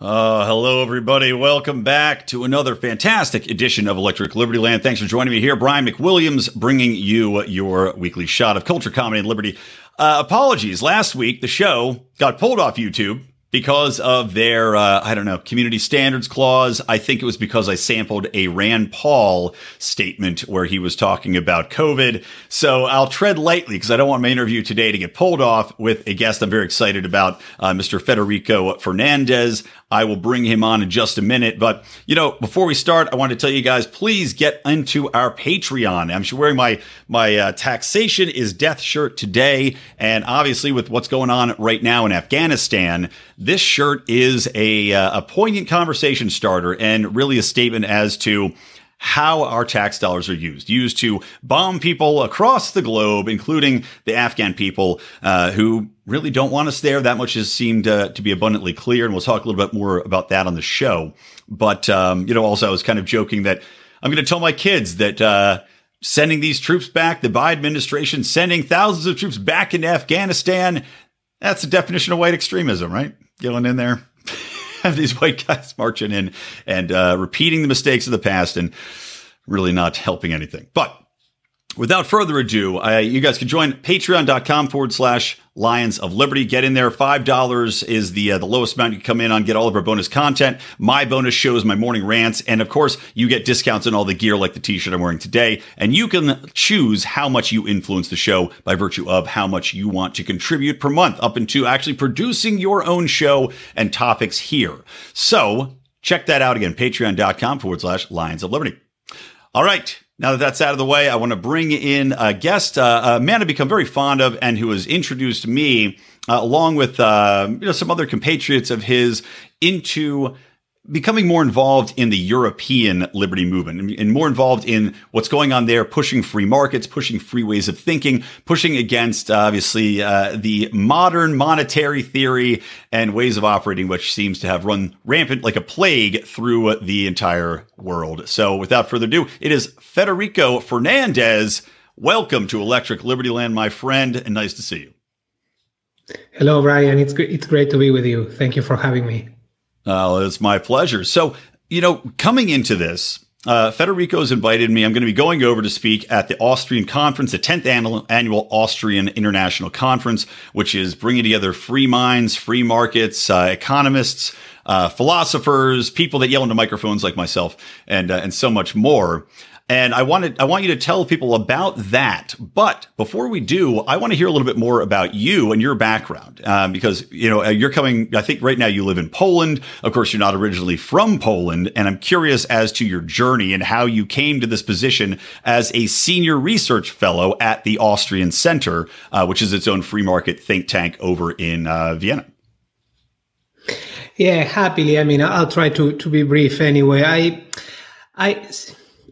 Uh, hello, everybody. Welcome back to another fantastic edition of Electric Liberty Land. Thanks for joining me here. Brian McWilliams bringing you your weekly shot of culture, comedy, and liberty. Uh, apologies. Last week, the show got pulled off YouTube because of their, uh, I don't know, community standards clause. I think it was because I sampled a Rand Paul statement where he was talking about COVID. So I'll tread lightly because I don't want my interview today to get pulled off with a guest I'm very excited about, uh, Mr. Federico Fernandez. I will bring him on in just a minute. But, you know, before we start, I want to tell you guys, please get into our Patreon. I'm wearing my, my uh, taxation is death shirt today. And obviously with what's going on right now in Afghanistan, this shirt is a, uh, a poignant conversation starter and really a statement as to how our tax dollars are used, used to bomb people across the globe, including the Afghan people uh, who really don't want us there. That much has seemed uh, to be abundantly clear, and we'll talk a little bit more about that on the show. But um, you know, also I was kind of joking that I'm going to tell my kids that. Uh, sending these troops back, the Biden administration sending thousands of troops back into Afghanistan. That's the definition of white extremism, right? Going in there, have these white guys marching in and uh, repeating the mistakes of the past and really not helping anything. But without further ado, you guys can join patreon.com forward slash Lions of Liberty. Get in there. $5 is the, uh, the lowest amount you can come in on, get all of our bonus content, my bonus shows, my morning rants. And of course, you get discounts on all the gear like the t-shirt I'm wearing today. And you can choose how much you influence the show by virtue of how much you want to contribute per month up into actually producing your own show and topics here. So check that out again, patreon.com forward slash Lions of Liberty. All right. Now that that's out of the way, I want to bring in a guest, uh, a man I've become very fond of and who has introduced me, uh, along with uh, you know some other compatriots of his, into becoming more involved in the European liberty movement and more involved in what's going on there, pushing free markets, pushing free ways of thinking, pushing against obviously uh, the modern monetary theory and ways of operating, which seems to have run rampant like a plague through the entire world. So without further ado, it is Federico Fernandez. Welcome to Electric Liberty Land, my friend, and nice to see you. Hello, Brian. It's it's great to be with you. Thank you for having me. Oh, it's my pleasure. So, you know, coming into this, uh, Federico's invited me. I'm going to be going over to speak at the Austrian conference, the 10th annual, Austrian International Conference, which is bringing together free minds, free markets, uh, economists, uh, philosophers, people that yell into microphones like myself, and uh, and so much more. And I wanted, I want you to tell people about that. But before we do, I want to hear a little bit more about you and your background, um, because you know uh, you're coming. I think right now you live in Poland. Of course, you're not originally from Poland, and I'm curious as to your journey and how you came to this position as a senior research fellow at the Austrian Center, uh, which is its own free market think tank over in uh, Vienna. Yeah, happily. I mean, I'll try to to be brief anyway. I, I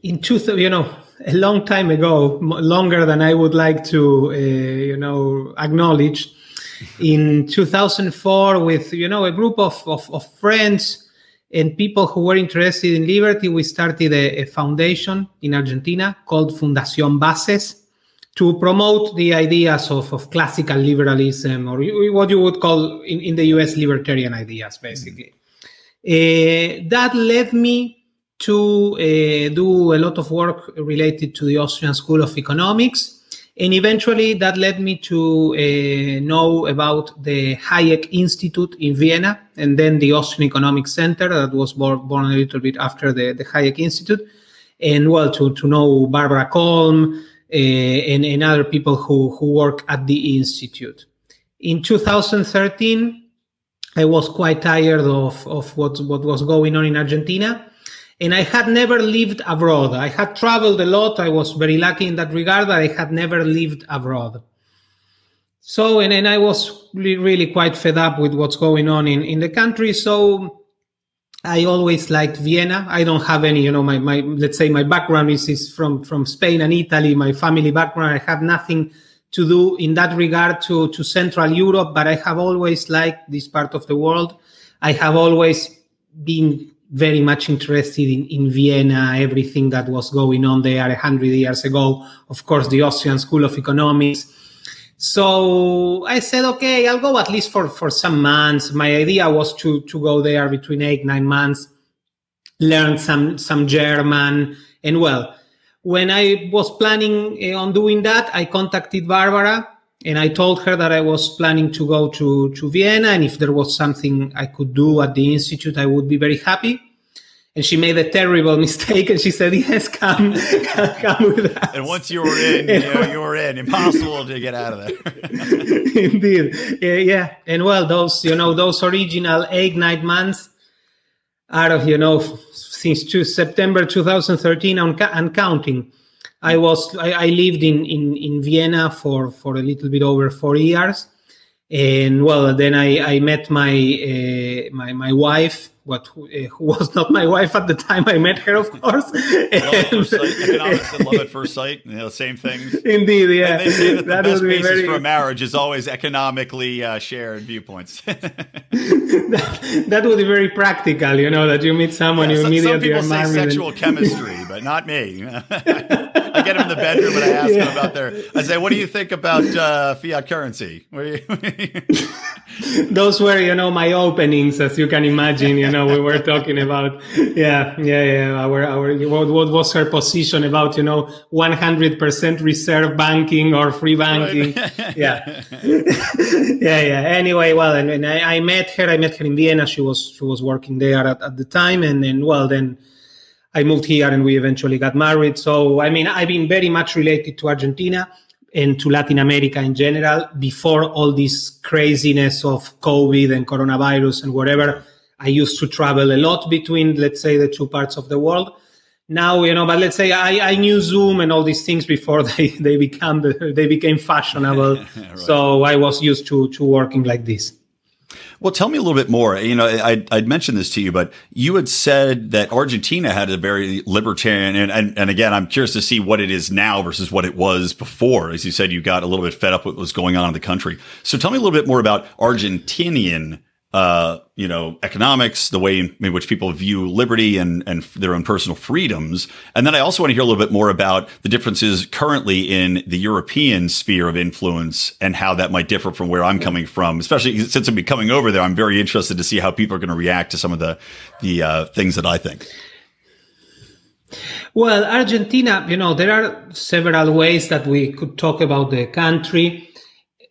in two, you know, a long time ago, longer than I would like to, uh, you know, acknowledge. In 2004, with you know a group of, of, of, friends and people who were interested in liberty, we started a, a foundation in Argentina called Fundación Bases to promote the ideas of, of classical liberalism or what you would call in, in the US libertarian ideas, basically. Mm-hmm. Uh, that led me to uh, do a lot of work related to the Austrian School of Economics. And eventually that led me to uh, know about the Hayek Institute in Vienna and then the Austrian Economic Center that was born, born a little bit after the, the Hayek Institute. And well, to, to know Barbara Kolm uh, and, and other people who, who work at the Institute. In 2013, I was quite tired of, of what, what was going on in Argentina and I had never lived abroad. I had traveled a lot. I was very lucky in that regard, that I had never lived abroad. So, and, and I was really, quite fed up with what's going on in, in the country. So I always liked Vienna. I don't have any, you know, my, my, let's say my background is, is from, from Spain and Italy, my family background. I have nothing to do in that regard to, to Central Europe, but I have always liked this part of the world. I have always been very much interested in, in Vienna, everything that was going on there a hundred years ago. Of course, the Austrian School of Economics. So I said, okay, I'll go at least for, for some months. My idea was to, to go there between eight, nine months, learn some, some German. And well, when I was planning on doing that, I contacted Barbara and I told her that I was planning to go to, to Vienna, and if there was something I could do at the institute, I would be very happy. And she made a terrible mistake, and she said, "Yes, come, come, with us." And once you were in, you, know, you were in. Impossible to get out of there. Indeed, yeah, yeah. And well, those you know those original eight nine months out of you know since two, September 2013 and counting I was I, I, lived in, in, in Vienna for, for a little bit over four years, and well, then I, I met my uh, my my wife, what who, uh, who, was not my wife at the time I met her, of course. love at first sight. Economics and love at first sight, you know, same things. Indeed, yeah. And they say that the that best basis very... for a marriage is always economically uh, shared viewpoints. that, that, would be very practical, you know, that you meet someone, yeah, you immediately some people say sexual and... chemistry, but not me. I get him in the bedroom and I ask yeah. them about their. I say, "What do you think about uh, fiat currency?" Those were, you know, my openings, as you can imagine. You know, we were talking about, yeah, yeah, yeah. Our, our, what, what was her position about, you know, one hundred percent reserve banking or free banking? Right. yeah, yeah, yeah. Anyway, well, and, and I, I, met her. I met her in Vienna. She was she was working there at, at the time, and then well, then I moved here and we eventually got married. So, I mean, I've been very much related to Argentina and to Latin America in general before all this craziness of COVID and coronavirus and whatever. I used to travel a lot between, let's say, the two parts of the world. Now, you know, but let's say I, I knew Zoom and all these things before they, they become they became fashionable. right. So I was used to to working like this. Well, tell me a little bit more. You know, I, I'd mentioned this to you, but you had said that Argentina had a very libertarian, and, and, and again, I'm curious to see what it is now versus what it was before. As you said, you got a little bit fed up with what was going on in the country. So tell me a little bit more about Argentinian uh, you know, economics, the way in, which people view liberty and, and their own personal freedoms. And then I also want to hear a little bit more about the differences currently in the European sphere of influence and how that might differ from where I'm coming from. Especially since I'm coming over there, I'm very interested to see how people are going to react to some of the, the uh, things that I think. Well, Argentina, you know, there are several ways that we could talk about the country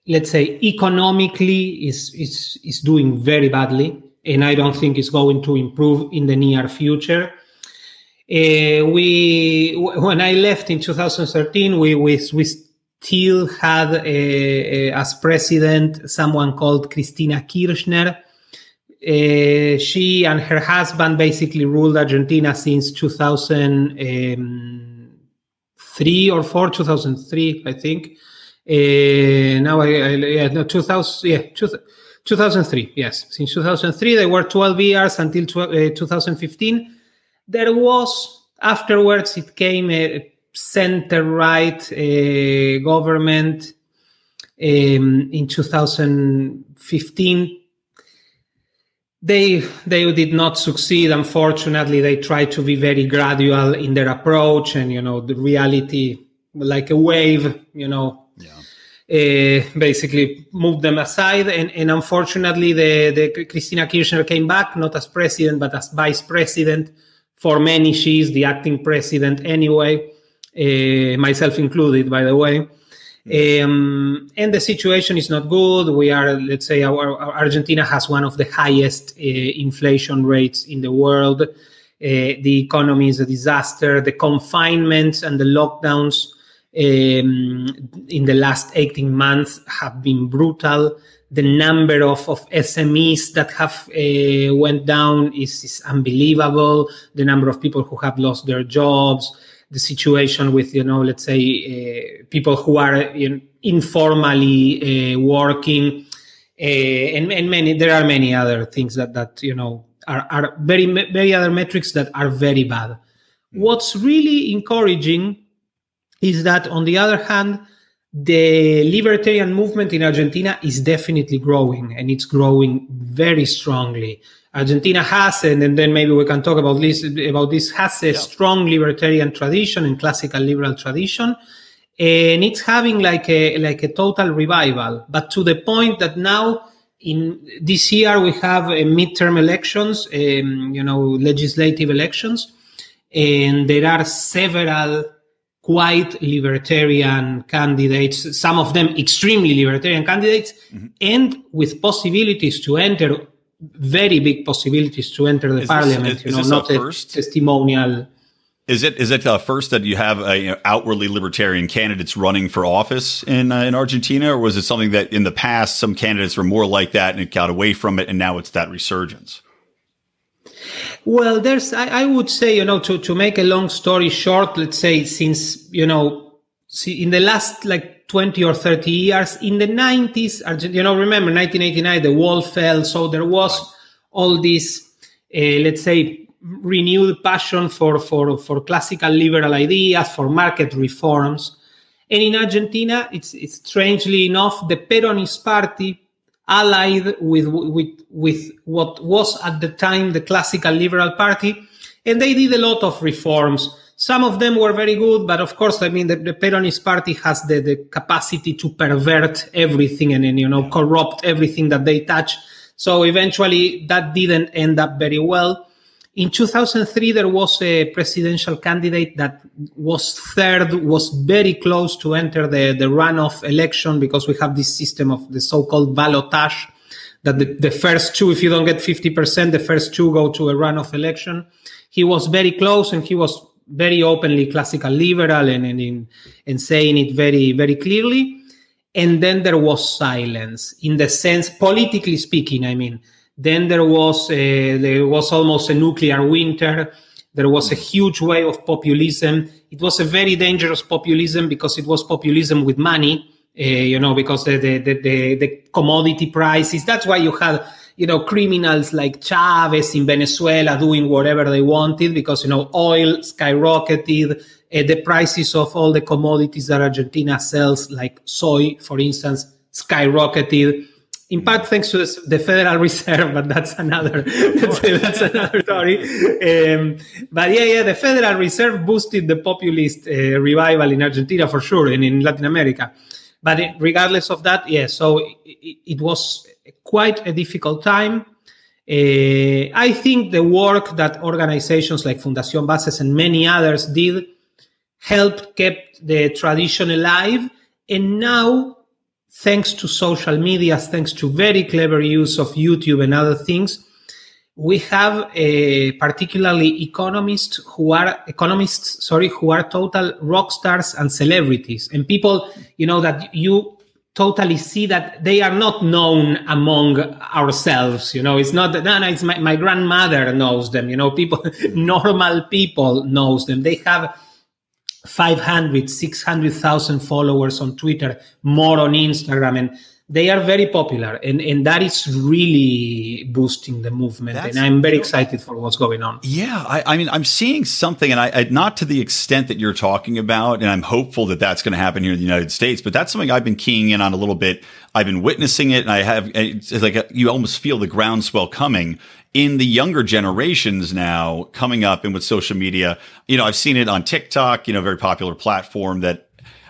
let's say economically is is is doing very badly and i don't think it's going to improve in the near future uh, we when i left in 2013 we we, we still had a, a, as president someone called Cristina Kirchner. Uh, she and her husband basically ruled Argentina since 2003 or 4, 2003, I think. Uh, now I, I yeah, no, 2000, yeah, 2003, yes. Since 2003, they were 12 years until uh, 2015. There was, afterwards, it came a center right uh, government um, in 2015 they they did not succeed unfortunately they tried to be very gradual in their approach and you know the reality like a wave you know basically moved them aside. And, and unfortunately, the, the Cristina Kirchner came back not as president but as vice president. For many, she's the acting president anyway, uh, myself included, by the way. Um, and the situation is not good. We are, let's say, our, our Argentina has one of the highest uh, inflation rates in the world. Uh, the economy is a disaster. The confinements and the lockdowns in the last 18 months have been brutal. The number of, of SMEs that have uh, went down is, is unbelievable. The number of people who have lost their jobs, the situation with, you know, let's say uh, people who are you know, informally uh, working, uh, and, and many, there are many other things that, that you know, are, are very, very other metrics that are very bad. What's really encouraging is that on the other hand, the libertarian movement in Argentina is definitely growing and it's growing very strongly. Argentina has, and, and then maybe we can talk about this, about this has a yeah. strong libertarian tradition and classical liberal tradition. And it's having like a, like a total revival, but to the point that now in this year we have uh, midterm elections, um, you know, legislative elections, and there are several quite libertarian candidates, some of them extremely libertarian candidates, mm-hmm. and with possibilities to enter very big possibilities to enter the is parliament. This, is, you know, not a first? testimonial. Is it is it the first that you have uh, you know, outwardly libertarian candidates running for office in uh, in Argentina, or was it something that in the past some candidates were more like that and it got away from it, and now it's that resurgence? Well, there's I, I would say you know to to make a long story short, let's say since you know in the last like 20 or 30 years in the 90s you know remember 1989 the wall fell so there was all this uh, let's say renewed passion for, for, for classical liberal ideas, for market reforms. And in Argentina, it's, it's strangely enough, the Peronist party allied with, with, with what was at the time the classical liberal party. And they did a lot of reforms. Some of them were very good, but of course, I mean, the, the Peronist party has the, the capacity to pervert everything and, and, you know, corrupt everything that they touch. So eventually that didn't end up very well. In 2003, there was a presidential candidate that was third, was very close to enter the, the runoff election because we have this system of the so-called ballotage that the, the first two, if you don't get 50%, the first two go to a runoff election. He was very close and he was very openly classical liberal and, and, and saying it very, very clearly. And then there was silence in the sense, politically speaking, I mean, then there was a, there was almost a nuclear winter. There was a huge wave of populism. It was a very dangerous populism because it was populism with money. Uh, you know, because the, the the, the commodity prices. That's why you had you know criminals like Chavez in Venezuela doing whatever they wanted because you know oil skyrocketed. Uh, the prices of all the commodities that Argentina sells, like soy, for instance, skyrocketed in part thanks to the Federal Reserve, but that's another that's, another story. Um, but yeah, yeah, the Federal Reserve boosted the populist uh, revival in Argentina for sure, and in Latin America. But it, regardless of that, yeah, so it, it, was quite a difficult time. Uh, I think the work that organizations like Fundación Bases and many others did helped kept the tradition alive, and now thanks to social media, thanks to very clever use of YouTube and other things, we have particularly economists who are economists, sorry, who are total rock stars and celebrities and people, you know, that you totally see that they are not known among ourselves. You know, it's not that, no, no, it's my, my grandmother knows them, you know, people, normal people knows them. They have 500, 600,000 followers on Twitter, more on Instagram. And they are very popular. And, and that is really boosting the movement. That's, and I'm very excited for what's going on. Yeah. I, I mean, I'm seeing something, and I, I, not to the extent that you're talking about. And I'm hopeful that that's going to happen here in the United States. But that's something I've been keying in on a little bit. I've been witnessing it, and I have, it's like a, you almost feel the groundswell coming in the younger generations now coming up and with social media, you know, I've seen it on TikTok, you know, very popular platform that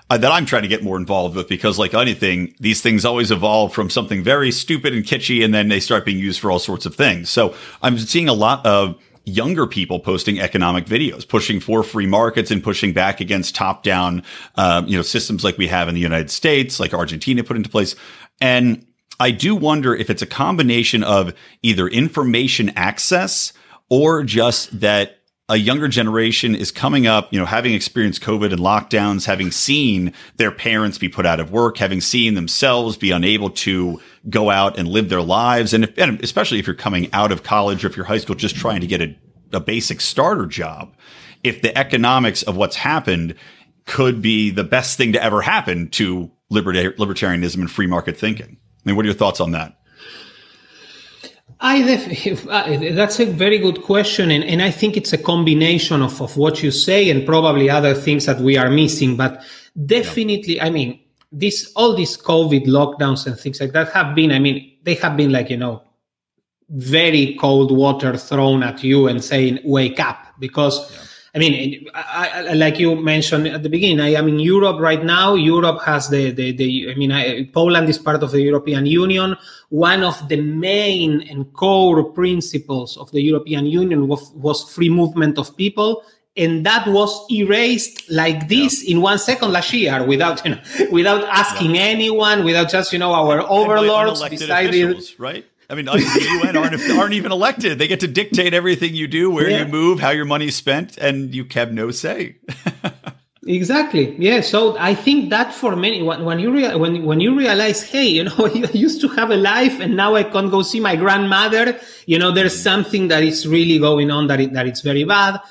uh, that I'm trying to get more involved with because, like anything, these things always evolve from something very stupid and kitschy, and then they start being used for all sorts of things. So I'm seeing a lot of younger people posting economic videos, pushing for free markets and pushing back against top down, um, you know, systems like we have in the United States, like Argentina put into place. And I do wonder if it's a combination of either information access or just that a younger generation is coming up, you know, having experienced COVID and lockdowns, having seen their parents be put out of work, having seen themselves be unable to go out and live their lives. And, if, and especially if you're coming out of college or if you're high school, just trying to get a, a basic starter job. If the economics of what's happened could be the best thing to ever happen to libertarianism and free market thinking mean, what are your thoughts on that? I def- uh, that's a very good question, and, and I think it's a combination of, of what you say and probably other things that we are missing. But definitely, yeah. I mean, this all these COVID lockdowns and things like that have been, I mean, they have been like, you know, very cold water thrown at you and saying, wake up. Because, yeah. I mean, I, I, like you mentioned at the beginning, I am in Europe right now. Europe has the, the, the I mean, I, Poland is part of the European Union. One of the main and core principles of the European Union was, was free movement of people and that was erased like this yeah. in one second last year without you know without asking yeah. anyone without just you know our overlords decided right I mean, the UN aren't, aren't even elected. They get to dictate everything you do, where yeah. you move, how your money's spent, and you have no say. exactly. Yeah. So I think that for many, when, when you rea- when when you realize, hey, you know, I used to have a life, and now I can't go see my grandmother. You know, there's something that is really going on that it, that it's very bad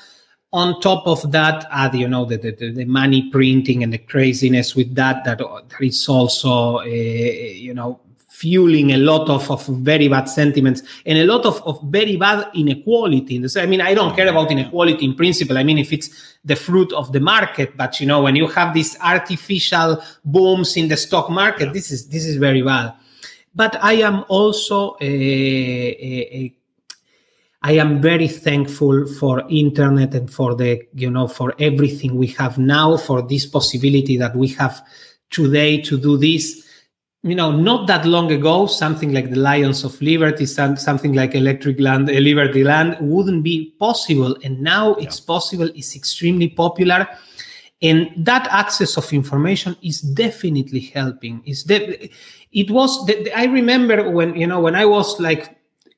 on top of that add you know the, the, the money printing and the craziness with that that, that is also uh, you know fueling a lot of, of very bad sentiments and a lot of, of very bad inequality. I mean, I don't care about inequality in principle. I mean, if it's the fruit of the market, but you know, when you have these artificial booms in the stock market, this is this is very bad. But I am also a, a, a I am very thankful for internet and for the, you know, for everything we have now, for this possibility that we have today to do this. You know, not that long ago, something like the Lions of Liberty, something like Electric Land, uh, Liberty Land wouldn't be possible. And now yeah. it's possible, it's extremely popular. And that access of information is definitely helping. Is de- it was, I remember when, you know, when I was like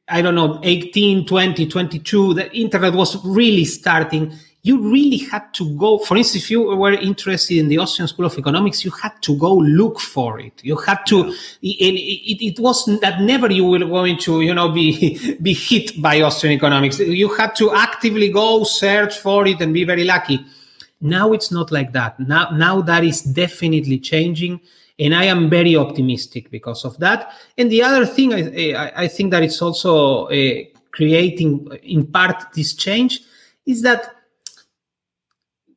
I don't know, 18, 20, 22, the internet was really starting. You really had to go. For instance, if you were interested in the Austrian School of Economics, you had to go look for it. You had to, yeah. it, it, it was that never you were going to, you know, be, be hit by Austrian economics. You had to actively go search for it and be very lucky. Now it's not like that. Now, now that is definitely changing and I am very optimistic because of that. And the other thing, I, I, I think that it's also uh, creating, in part, this change is that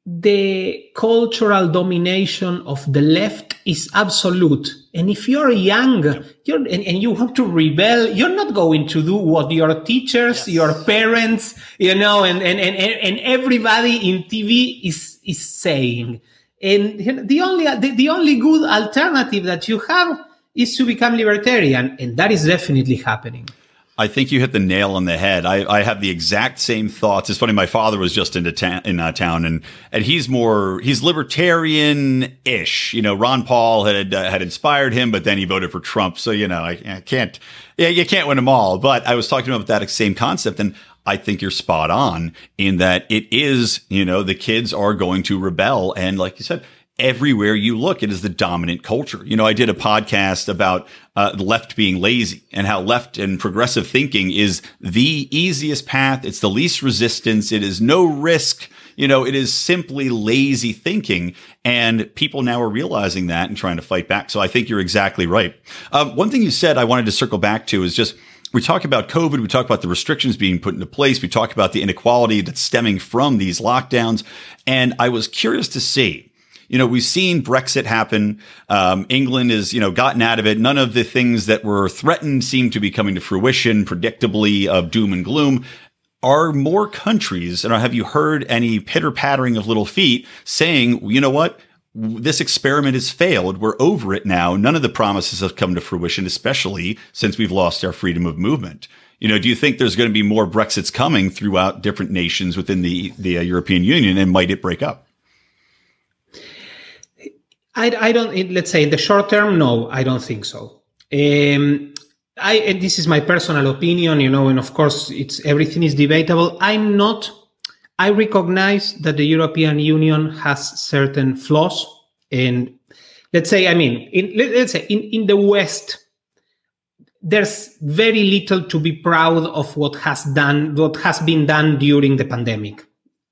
the cultural domination of the left is absolute. And if you're young you're, and, and, you want to rebel, you're not going to do what your teachers, yes. your parents, you know, and, and, and, and everybody in TV is, is saying. And the only the, the only good alternative that you have is to become libertarian, and that is definitely happening. I think you hit the nail on the head. I, I have the exact same thoughts. It's funny. My father was just into ta- in uh, town, and and he's more he's libertarian ish. You know, Ron Paul had uh, had inspired him, but then he voted for Trump. So you know, I, I can't. Yeah, you can't win them all. But I was talking about that same concept, and I think you're spot on in that it is, you know, the kids are going to rebel. And like you said, everywhere you look, it is the dominant culture. You know, I did a podcast about uh, left being lazy and how left and progressive thinking is the easiest path. It's the least resistance. It is no risk. You know, it is simply lazy thinking. And people now are realizing that and trying to fight back. So I think you're exactly right. Um, one thing you said I wanted to circle back to is just, we talk about COVID, we talk about the restrictions being put into place, we talk about the inequality that's stemming from these lockdowns. And I was curious to see, you know, we've seen Brexit happen. Um, England has, you know, gotten out of it. None of the things that were threatened seem to be coming to fruition, predictably of doom and gloom. Are more countries, and have you heard any pitter pattering of little feet saying, you know what? this experiment has failed. We're over it now. None of the promises have come to fruition, especially since we've lost our freedom of movement. You know, do you think there's going to be more Brexits coming throughout different nations within the the uh, European Union, and might it break up? I, I don't. Let's say in the short term, no, I don't think so. Um, I this is my personal opinion, you know, and of course, it's everything is debatable. I'm not I recognize that the European Union has certain flaws. And let's say, I mean, in, let's say in, in the West, there's very little to be proud of what has done, what has been done during the pandemic.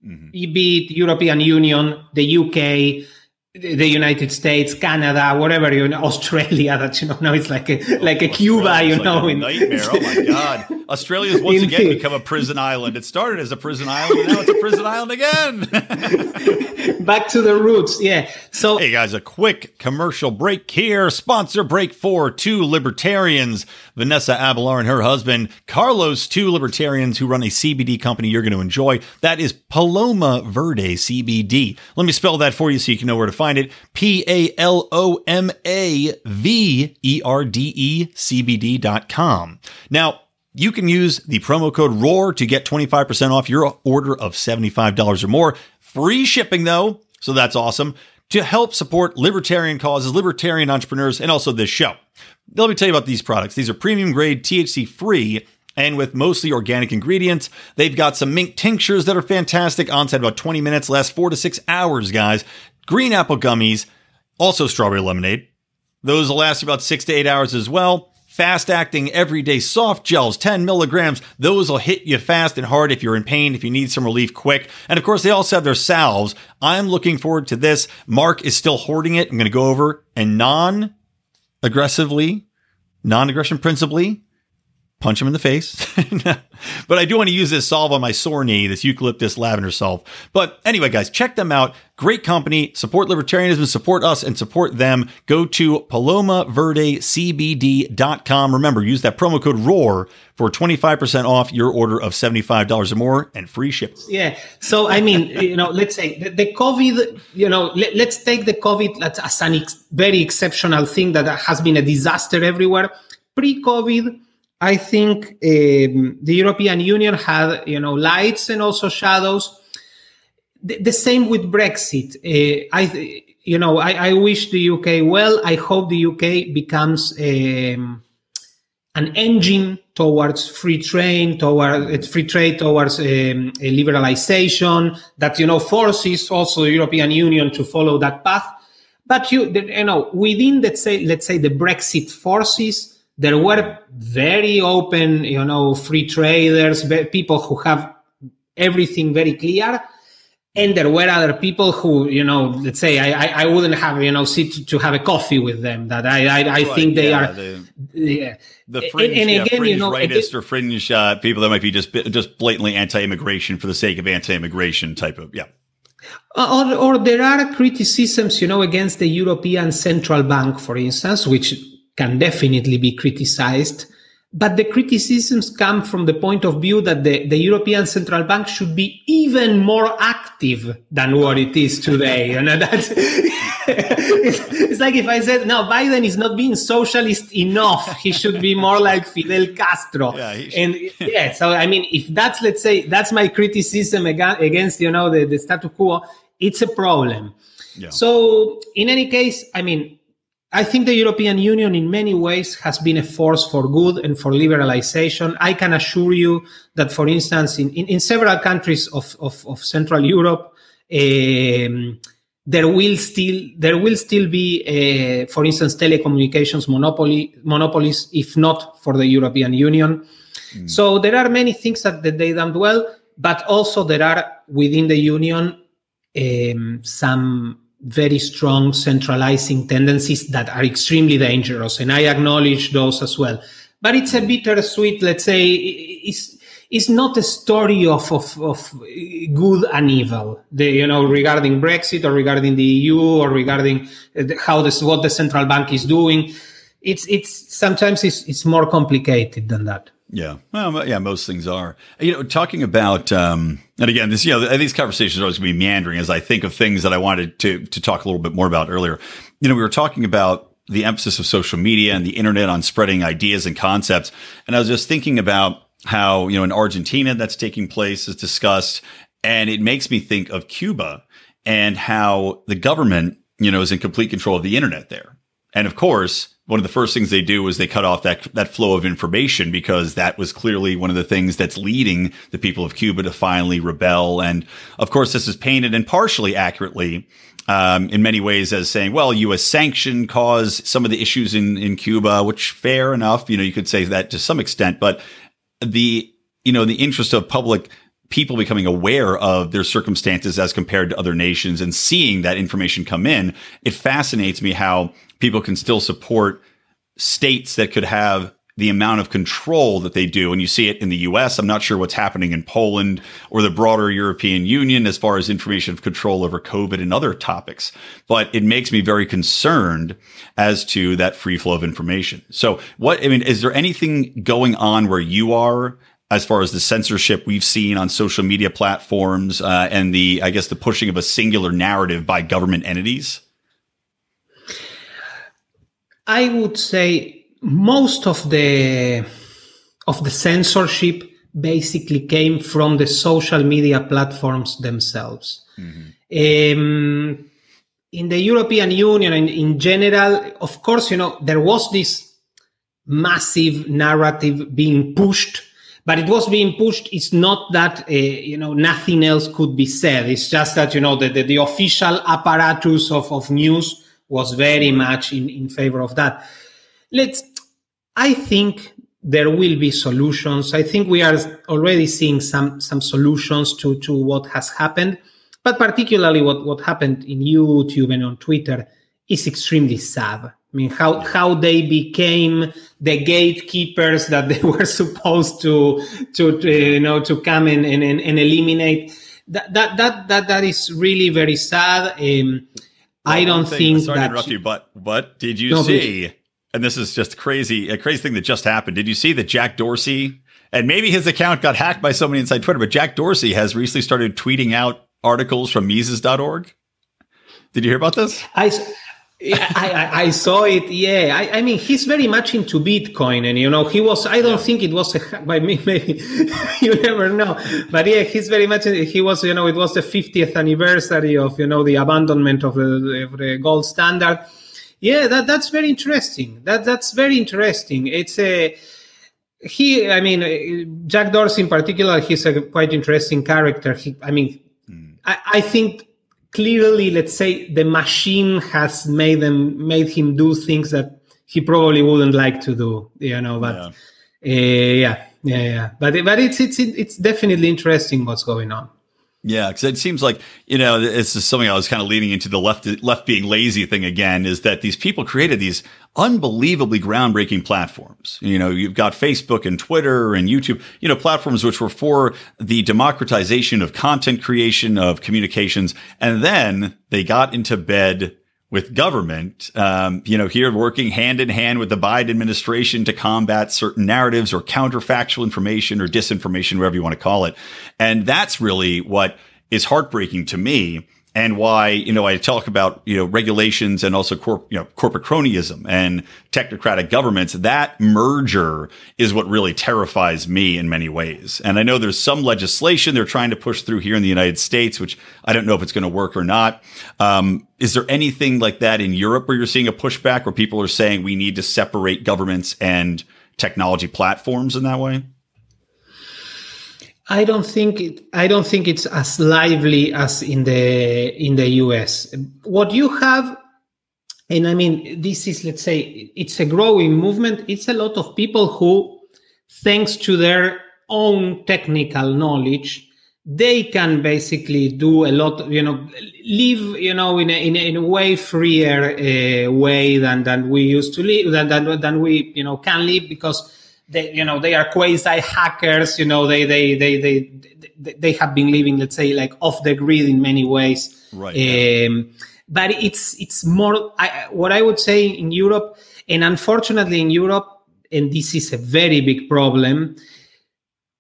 Mm-hmm. Be it European Union, the UK, the United States, Canada, whatever, you know, Australia. That you know now it's like a oh, like a Cuba, you know. Like nightmare. oh my god, Australia's once again become a prison island. It started as a prison island, now it's a prison island again. Back to the roots, yeah. So hey guys, a quick commercial break here. Sponsor break for two libertarians, Vanessa Abelar and her husband Carlos, two libertarians who run a CBD company you're going to enjoy. That is Paloma Verde CBD. Let me spell that for you so you can know where to find it P A L O M A V E R D E CBD.com. Now, you can use the promo code ROAR to get 25% off your order of $75 or more. Free shipping, though, so that's awesome to help support libertarian causes, libertarian entrepreneurs, and also this show. Let me tell you about these products. These are premium grade, THC free, and with mostly organic ingredients. They've got some mink tinctures that are fantastic. Onset about 20 minutes, last four to six hours, guys green apple gummies, also strawberry lemonade. Those will last about six to eight hours as well. Fast acting everyday soft gels, 10 milligrams. Those will hit you fast and hard if you're in pain, if you need some relief quick. And of course, they also have their salves. I'm looking forward to this. Mark is still hoarding it. I'm going to go over and non aggressively, non aggression principally, punch him in the face. but I do want to use this salve on my sore knee, this eucalyptus lavender salve. But anyway, guys, check them out. Great company. Support libertarianism, support us, and support them. Go to palomaverdecbd.com. Remember, use that promo code ROAR for 25% off your order of $75 or more and free shipping. Yeah. So, I mean, you know, let's say the, the COVID, you know, let, us take the COVID as an ex- very exceptional thing that has been a disaster everywhere. Pre COVID, I think um, the European Union had, you know, lights and also shadows. The, the same with Brexit. Uh, I, you know, I, I, wish the UK well. I hope the UK becomes um, an engine towards free trade, towards free trade, towards um, liberalization that you know forces also the European Union to follow that path. But you, you know, within let's say let's say the Brexit forces there were very open, you know, free traders, people who have everything very clear. And there were other people who, you know, let's say I, I, wouldn't have, you know, sit to have a coffee with them. That I, I, I right, think they yeah, are. The, yeah. the fringe, and, and yeah, again, fringe you know, rightist or fringe uh, people that might be just just blatantly anti-immigration for the sake of anti-immigration type of yeah. Or, or there are criticisms, you know, against the European Central Bank, for instance, which can definitely be criticized. But the criticisms come from the point of view that the, the European Central Bank should be even more active than what it is today. You know, that's, it's, it's, like if I said, no, Biden is not being socialist enough. He should be more like Fidel Castro. Yeah, and yeah, so I mean, if that's, let's say, that's my criticism against, you know, the, the status quo, it's a problem. Yeah. So in any case, I mean, I think the European Union, in many ways, has been a force for good and for liberalization. I can assure you that, for instance, in, in, in several countries of, of, of Central Europe, um, there will still there will still be, uh, for instance, telecommunications monopoly monopolies, if not for the European Union. Mm. So there are many things that, that they done well, but also there are within the union um, some very strong centralizing tendencies that are extremely dangerous. And I acknowledge those as well. But it's a bittersweet, let's say, it's, it's not a story of, of, of good and evil, the, you know, regarding Brexit or regarding the EU or regarding uh, how this, what the central bank is doing. It's, it's sometimes it's, it's more complicated than that. Yeah. Well, yeah, most things are. You know, talking about, um, and again, this, you know, these conversations are always going to be meandering as I think of things that I wanted to, to talk a little bit more about earlier. You know, we were talking about the emphasis of social media and the internet on spreading ideas and concepts. And I was just thinking about how, you know, in Argentina that's taking place is discussed. And it makes me think of Cuba and how the government, you know, is in complete control of the internet there. And of course, one of the first things they do is they cut off that that flow of information because that was clearly one of the things that's leading the people of Cuba to finally rebel. And of course, this is painted and partially accurately um, in many ways as saying, well, U.S. sanction caused some of the issues in in Cuba, which fair enough, you know, you could say that to some extent, but the you know the interest of public people becoming aware of their circumstances as compared to other nations and seeing that information come in, it fascinates me how people can still support states that could have the amount of control that they do. And you see it in the US. I'm not sure what's happening in Poland or the broader European Union as far as information control over COVID and other topics. But it makes me very concerned as to that free flow of information. So what, I mean, is there anything going on where you are as far as the censorship we've seen on social media platforms uh, and the, I guess, the pushing of a singular narrative by government entities? I would say most of the of the censorship basically came from the social media platforms themselves. Mm-hmm. Um, in the European Union and in general, of course, you know, there was this massive narrative being pushed but it was being pushed. It's not that uh, you know nothing else could be said. It's just that you know the the, the official apparatus of, of news was very much in, in favor of that. Let's. I think there will be solutions. I think we are already seeing some some solutions to to what has happened, but particularly what what happened in YouTube and on Twitter is extremely sad I mean, how how they became the gatekeepers that they were supposed to to, to you know to come in and, and, and, eliminate. That, that that that that is really very sad. Um, well, I don't thing, think. Sorry that to interrupt you, but but did you no, see? Please. And this is just crazy, a crazy thing that just happened. Did you see that Jack Dorsey and maybe his account got hacked by somebody inside Twitter, but Jack Dorsey has recently started tweeting out articles from Mises.org. Did you hear about this? I I, I, saw it. Yeah, I, I, mean, he's very much into Bitcoin, and you know, he was. I don't yeah. think it was a, by me. Maybe you never know, but yeah, he's very much. He was. You know, it was the 50th anniversary of you know the abandonment of the, of the gold standard. Yeah, that that's very interesting. That that's very interesting. It's a he. I mean, Jack Dorsey in particular. He's a quite interesting character. He. I mean, mm. I, I think clearly, let's say the machine has made them made him do things that he probably wouldn't like to do. You know, but yeah, uh, yeah, yeah, yeah. But but it's it's it's definitely interesting what's going on. Yeah, because it seems like you know it's just something I was kind of leaning into the left left being lazy thing again. Is that these people created these unbelievably groundbreaking platforms? You know, you've got Facebook and Twitter and YouTube. You know, platforms which were for the democratization of content creation of communications, and then they got into bed with government, um, you know, here working hand in hand with the Biden administration to combat certain narratives or counterfactual information or disinformation, whatever you want to call it. And that's really what is heartbreaking to me and why, you know, I talk about, you know, regulations and also corp, you know, corporate cronyism and technocratic governments. That merger is what really terrifies me in many ways. And I know there's some legislation they're trying to push through here in the United States, which I don't know if it's going to work or not. Um, is there anything like that in Europe where you're seeing a pushback where people are saying we need to separate governments and technology platforms in that way? I don't think it, I don't think it's as lively as in the in the US. What you have, and I mean, this is let's say it's a growing movement. It's a lot of people who, thanks to their own technical knowledge, they can basically do a lot. You know, live you know in a, in a, in a way freer uh, way than than we used to live than, than than we you know can live because they you know they are quasi hackers you know they they they they they have been living let's say like off the grid in many ways. Right um, but it's it's more I, what i would say in europe and unfortunately in europe and this is a very big problem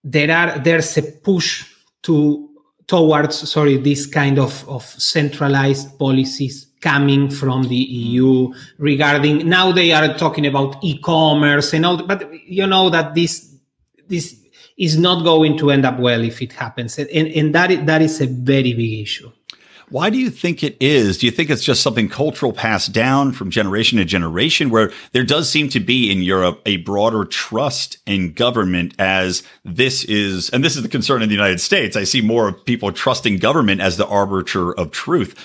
there are there's a push to towards sorry this kind of of centralized policies coming from the EU regarding now they are talking about e-commerce and all but you know that this this is not going to end up well if it happens and, and that that is a very big issue why do you think it is? Do you think it's just something cultural passed down from generation to generation where there does seem to be in Europe a broader trust in government as this is, and this is the concern in the United States. I see more of people trusting government as the arbiter of truth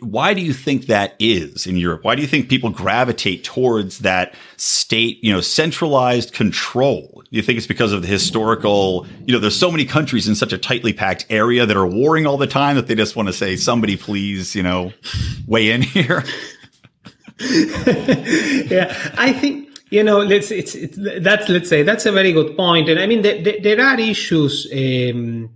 why do you think that is in Europe? Why do you think people gravitate towards that state, you know, centralized control? Do you think it's because of the historical, you know, there's so many countries in such a tightly packed area that are warring all the time that they just want to say, somebody please, you know, weigh in here? yeah, I think you know let's it's, it's that's let's say that's a very good point and i mean the, the, there are issues um,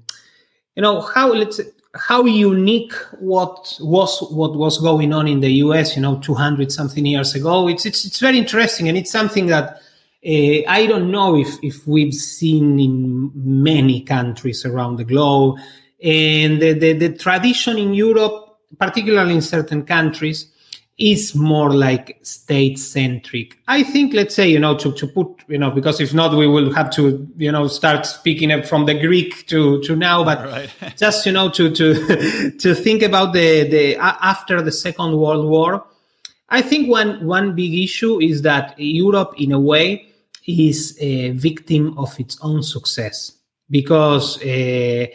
you know how let's how unique what was what was going on in the US, you know, 200 something years ago. It's it's it's very interesting, and it's something that uh, I don't know if if we've seen in many countries around the globe. And the, the, the tradition in Europe, particularly in certain countries, is more like state centric. I think, let's say, you know, to, to put, you know, because if not, we will have to, you know, start speaking from the Greek to, to now, but right. just, you know, to, to, to think about the, the, after the Second World War, I think one, one big issue is that Europe, in a way, is a victim of its own success because, uh,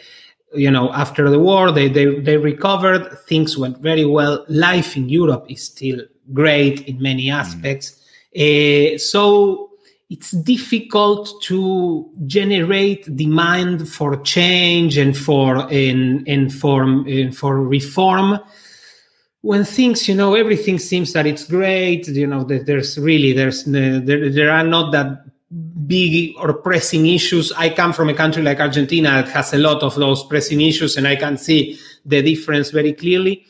you know, after the war, they, they, they recovered. Things went very well. Life in Europe is still great in many mm. aspects. Mm. Uh, so it's difficult to generate demand for change and for and, and for and for reform when things you know everything seems that it's great you know that there's really there's there, there are not that big or pressing issues. I come from a country like Argentina that has a lot of those pressing issues, and I can see the difference very clearly.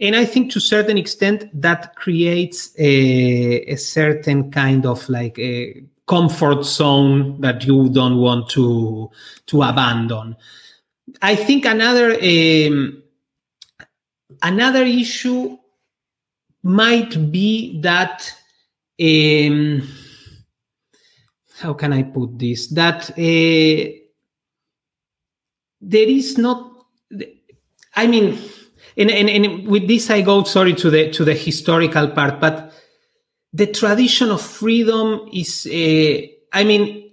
And I think to a certain extent that creates a, a certain kind of like a comfort zone that you don't want to to abandon. I think another um, another issue might be that. Um, how can I put this? That uh, there is not. I mean, and, and, and with this I go sorry to the to the historical part, but the tradition of freedom is. Uh, I mean,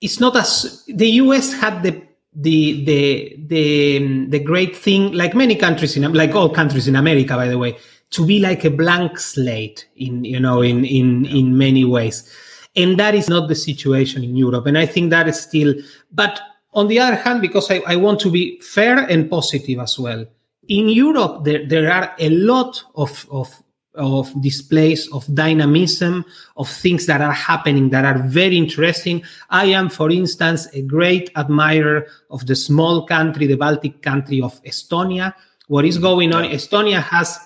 it's not as the U.S. had the the the the the great thing, like many countries in like all countries in America, by the way, to be like a blank slate in you know in in in many ways and that is not the situation in Europe. And I think that is still, but on the other hand, because I, I want to be fair and positive as well, in Europe, there, there are a lot of, of, of displays of dynamism, of things that are happening that are very interesting. I am, for instance, a great admirer of the small country, the Baltic country of Estonia. What is mm, going on? Estonia has,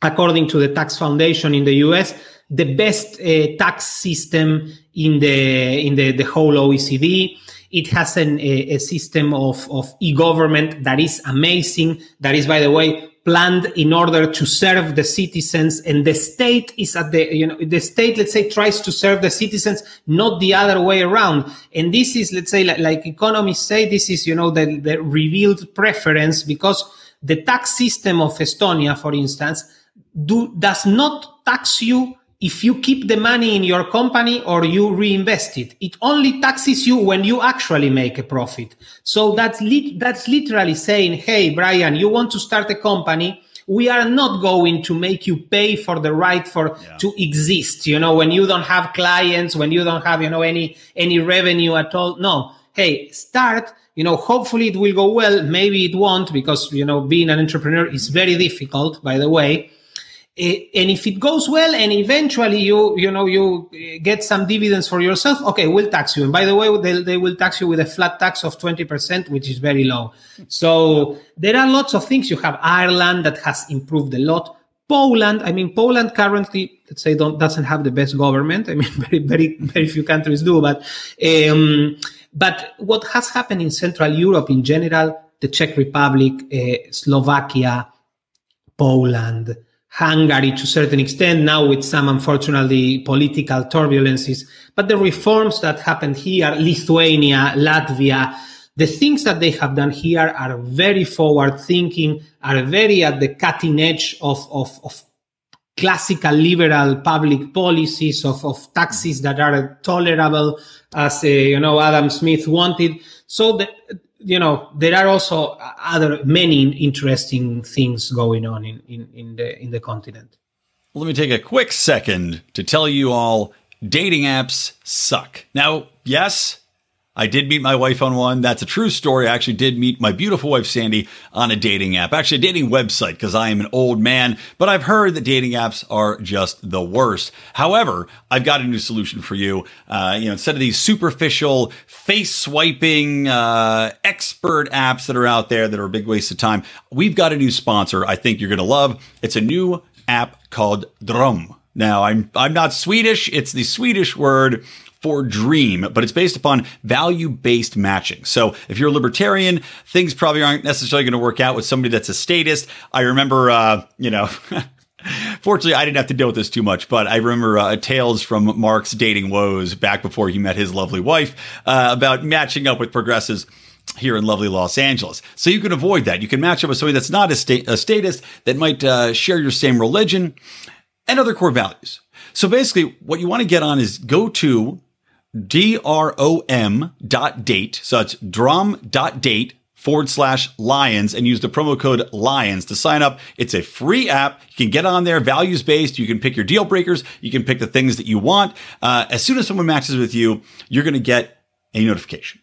according to the Tax Foundation in the US, the best uh, tax system in the in the, the whole OECD. It has an, a, a system of, of e-government that is amazing. That is, by the way, planned in order to serve the citizens and the state is at the you know the state let's say tries to serve the citizens not the other way around and this is let's say like, like economists say this is you know the, the revealed preference because the tax system of estonia for instance do does not tax you if you keep the money in your company or you reinvest it. It only taxes you when you actually make a profit. So that's li- that's literally saying, "Hey, Brian, you want to start a company." We are not going to make you pay for the right for yeah. to exist. You know, when you don't have clients, when you don't have, you know, any any revenue at all. No. Hey, start you know hopefully it will go well maybe it won't because you know being an entrepreneur is very difficult by the way and if it goes well and eventually you you know you get some dividends for yourself okay we'll tax you. And by the way they, they will tax you with a flat tax of 20% which is very low. So there are lots of things. You have ireland that has improved a lot. Poland i mean poland currently let's say don't doesn't have the best government. I mean very very very few countries do but um, but what has happened in central europe in general the czech republic uh, slovakia poland Hungary to a certain extent, now with some unfortunately political turbulences. But the reforms that happened here, Lithuania, Latvia, the things that they have done here are very forward thinking, are very at the cutting edge of, of, of classical liberal public policies of, of taxes that are tolerable as uh, you know adam smith wanted so the, you know there are also other many interesting things going on in, in, in the in the continent. Let me take a quick second to tell you all dating apps suck. Now, yes, I did meet my wife on one. That's a true story. I actually did meet my beautiful wife, Sandy, on a dating app, actually a dating website because I am an old man, but I've heard that dating apps are just the worst. However, I've got a new solution for you. Uh, you know, instead of these superficial face swiping, uh, expert apps that are out there that are a big waste of time, we've got a new sponsor I think you're going to love. It's a new app called Drom. Now, I'm, I'm not Swedish. It's the Swedish word for dream, but it's based upon value based matching. So if you're a libertarian, things probably aren't necessarily going to work out with somebody that's a statist. I remember, uh, you know, Fortunately, I didn't have to deal with this too much, but I remember uh, tales from Mark's dating woes back before he met his lovely wife uh, about matching up with progressives here in lovely Los Angeles. So you can avoid that. You can match up with somebody that's not a, sta- a statist that might uh, share your same religion and other core values. So basically, what you want to get on is go to D-R-O-M dot date. So it's drom dot date forward slash lions and use the promo code lions to sign up. It's a free app. You can get on there, values based. You can pick your deal breakers. You can pick the things that you want. Uh, as soon as someone matches with you, you're going to get a notification.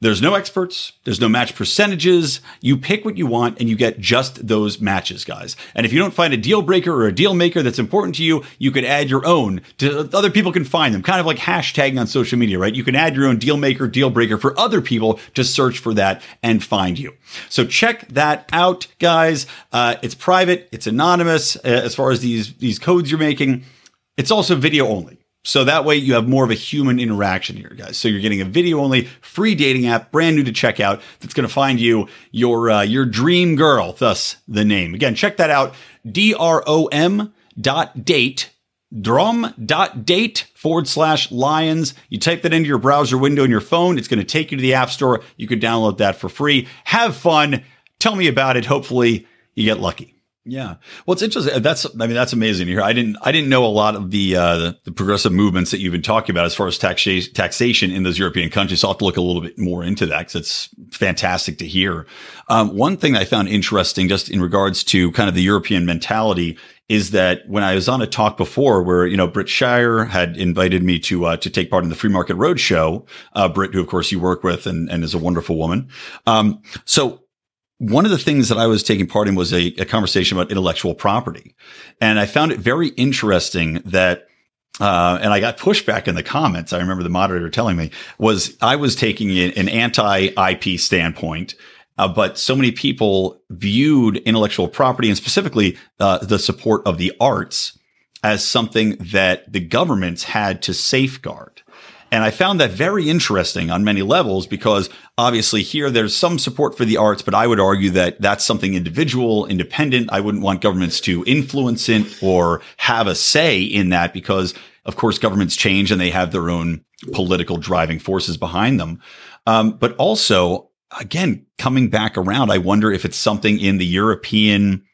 There's no experts. There's no match percentages. You pick what you want and you get just those matches, guys. And if you don't find a deal breaker or a deal maker that's important to you, you could add your own to other people can find them. Kind of like hashtagging on social media, right? You can add your own deal maker, deal breaker for other people to search for that and find you. So check that out, guys. Uh, it's private. It's anonymous uh, as far as these, these codes you're making. It's also video only. So that way you have more of a human interaction here, guys. So you're getting a video only free dating app, brand new to check out. That's going to find you your, uh, your dream girl. Thus the name. Again, check that out. D-R-O-M dot date, drom dot date forward slash lions. You type that into your browser window in your phone. It's going to take you to the app store. You can download that for free. Have fun. Tell me about it. Hopefully you get lucky. Yeah. Well, it's interesting. That's, I mean, that's amazing here. I didn't, I didn't know a lot of the, uh, the, progressive movements that you've been talking about as far as taxa- taxation in those European countries. So I'll have to look a little bit more into that because it's fantastic to hear. Um, one thing I found interesting just in regards to kind of the European mentality is that when I was on a talk before where, you know, Brit Shire had invited me to, uh, to take part in the Free Market Roadshow, uh, Brit, who of course you work with and, and is a wonderful woman. Um, so one of the things that I was taking part in was a, a, conversation about intellectual property. And I found it very interesting that, uh, and I got pushback in the comments. I remember the moderator telling me was I was taking an anti IP standpoint. Uh, but so many people viewed intellectual property and specifically uh, the support of the arts as something that the governments had to safeguard. And I found that very interesting on many levels because obviously here there's some support for the arts, but I would argue that that's something individual, independent. I wouldn't want governments to influence it or have a say in that because of course governments change and they have their own political driving forces behind them. Um, but also again, coming back around, I wonder if it's something in the European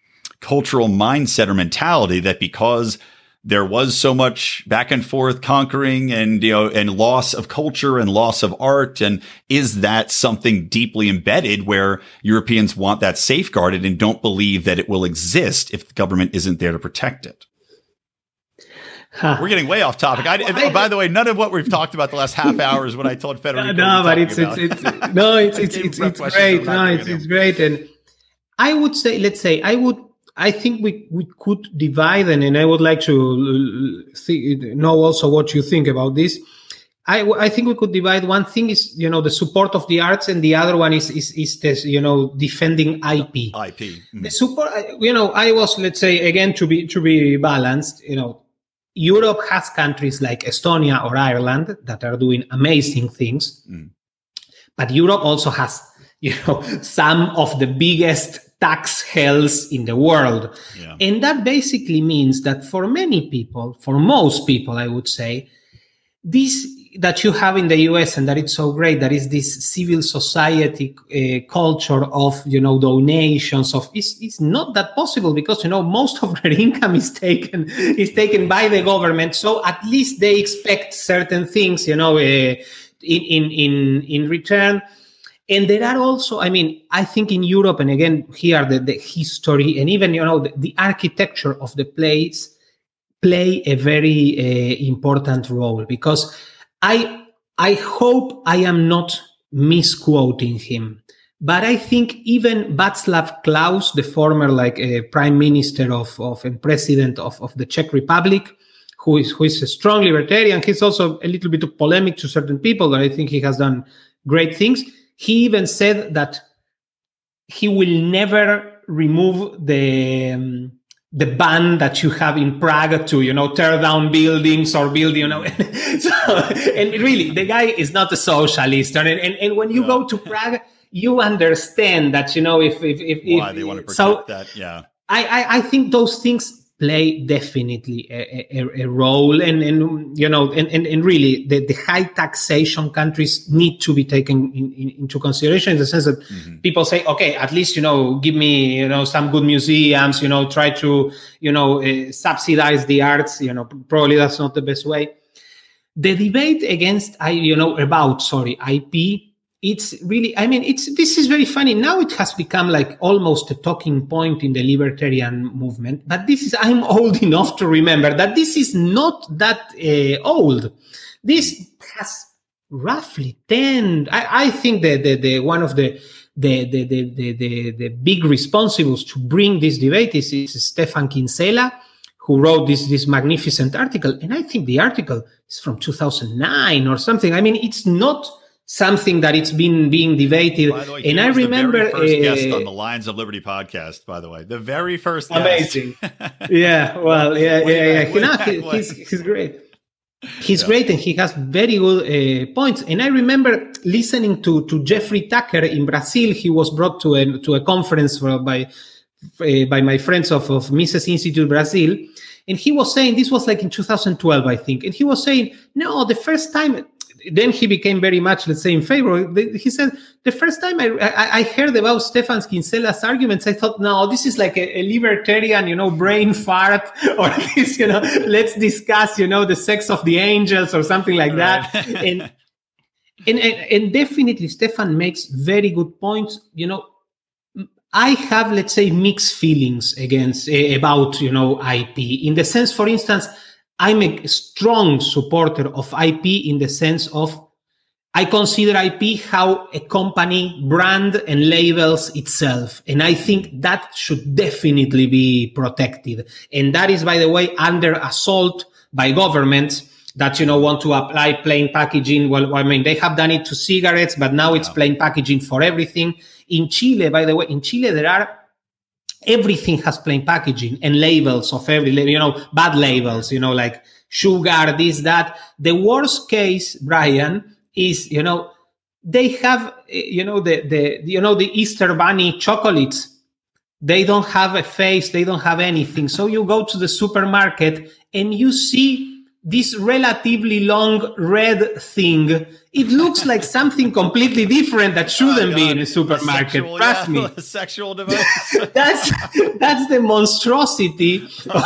cultural mindset or mentality that because there was so much back and forth conquering and you know and loss of culture and loss of art and is that something deeply embedded where Europeans want that safeguarded and don't believe that it will exist if the government isn't there to protect it Huh. We're getting way off topic. I, I, by the way, none of what we've talked about the last half hour is what I told Federico. No, but it's, it's, it's, no, it's it's it's, it's great. No, it's, it's great. And I would say, let's say, I would I think we, we could divide, and, and I would like to uh, know also what you think about this. I, I think we could divide. One thing is, you know, the support of the arts, and the other one is is, is this, you know, defending IP. IP. Mm. The support, you know, I was, let's say, again to be to be balanced. You know, Europe has countries like Estonia or Ireland that are doing amazing things, mm. but Europe also has, you know, some of the biggest tax hells in the world. Yeah. And that basically means that for many people, for most people, I would say, this that you have in the US and that it's so great, that is this civil society uh, culture of, you know, donations of, it's, it's not that possible because, you know, most of their income is taken, is taken by the government. So at least they expect certain things, you know, uh, in, in, in, in return and there are also, I mean, I think in Europe, and again, here the, the history and even, you know, the, the architecture of the place play a very uh, important role because I, I hope I am not misquoting him. But I think even Václav Klaus, the former like uh, prime minister of, of and president of, of the Czech Republic, who is who is a strong libertarian, he's also a little bit of polemic to certain people, but I think he has done great things. He even said that he will never remove the um, the ban that you have in Prague to, you know, tear down buildings or build, you know. so, and really, the guy is not a socialist. And, and, and when you go to Prague, you understand that, you know, if, if, if, why if, they want to protect so that. Yeah. I, I, I think those things play definitely a, a, a, role and, and you know and, and, and really the, the high taxation countries need to be taken in, in, into consideration in the sense that mm-hmm. people say okay at least you know give me you know some good museums you know try to you know uh, subsidize the arts you know probably that's not the best way the debate against i you know about sorry ip it's really i mean it's this is very funny now it has become like almost a talking point in the libertarian movement but this is i'm old enough to remember that this is not that uh, old this has roughly 10 i, I think that the, the one of the the, the, the, the, the, the big responsibles to bring this debate is, is Stephan Kinsella, who wrote this, this magnificent article. And I think the article is from 2009 or something. I mean, it's not something that it's been being debated. Way, and I remember first uh, guest on the Lions of Liberty podcast. By the way, the very first. Amazing. yeah. Well. Yeah. yeah. Yeah. he, he's he's great. He's yeah. great and he has very good uh, points. And I remember listening to to Jeffrey Tucker in Brazil. He was brought to a to a conference for, by uh, by my friends of, of Mises Institute Brazil. And he was saying, this was like in 2012, I think. And he was saying, no, the first time then he became very much, let's say, in favor. He said, the first time I, I, I heard about Stephan Kinsella's arguments, I thought, no, this is like a, a, libertarian, you know, brain fart, or this, you know, let's discuss, you know, the sex of the angels or something like that. Right. and, and, and, and definitely Stephan makes very good points. You know, I have, let's say, mixed feelings against uh, about, you know, IP in the sense, for instance, I'm a strong supporter of IP in the sense of I consider IP how a company brand and labels itself. And I think that should definitely be protected. And that is, by the way, under assault by governments that, you know, want to apply plain packaging. Well, I mean, they have done it to cigarettes, but now it's plain packaging for everything. In Chile, by the way, in Chile, there are everything has plain packaging and labels of every you know bad labels you know like sugar this that. The worst case brian is you know they have eh, you know the the you know the easter bunny chocolates. They don't have a face they don't have anything. So you go to the supermarket and you see this relatively long red thing. It looks like something completely different that shouldn't oh, be in a supermarket. Sexual, Trust yeah, me. sexual device. that's that's the monstrosity oh,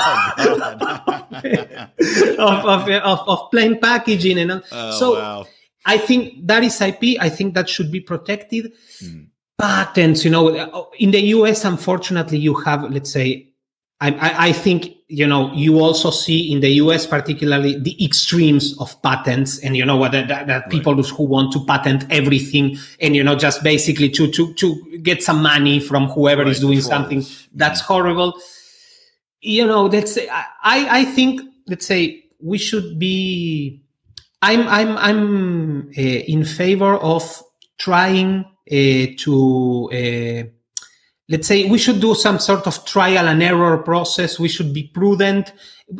of, of, of, of, plain packaging and oh, so. Wow. I think that is IP. I think that should be protected. Hmm. Patents, you know, in the US, unfortunately, you have, let's say, I, I, think you know you also see in the US particularly the extremes of patents and you know what that, that, that people who want to patent everything and you know just basically to to to get some money from whoever right, is doing something that's mm-hmm. horrible. You know that's I I think let's say we should be. I'm I'm I'm uh, in favor of trying uh, to. Uh, let's say we should do some sort of trial and error process. We should be prudent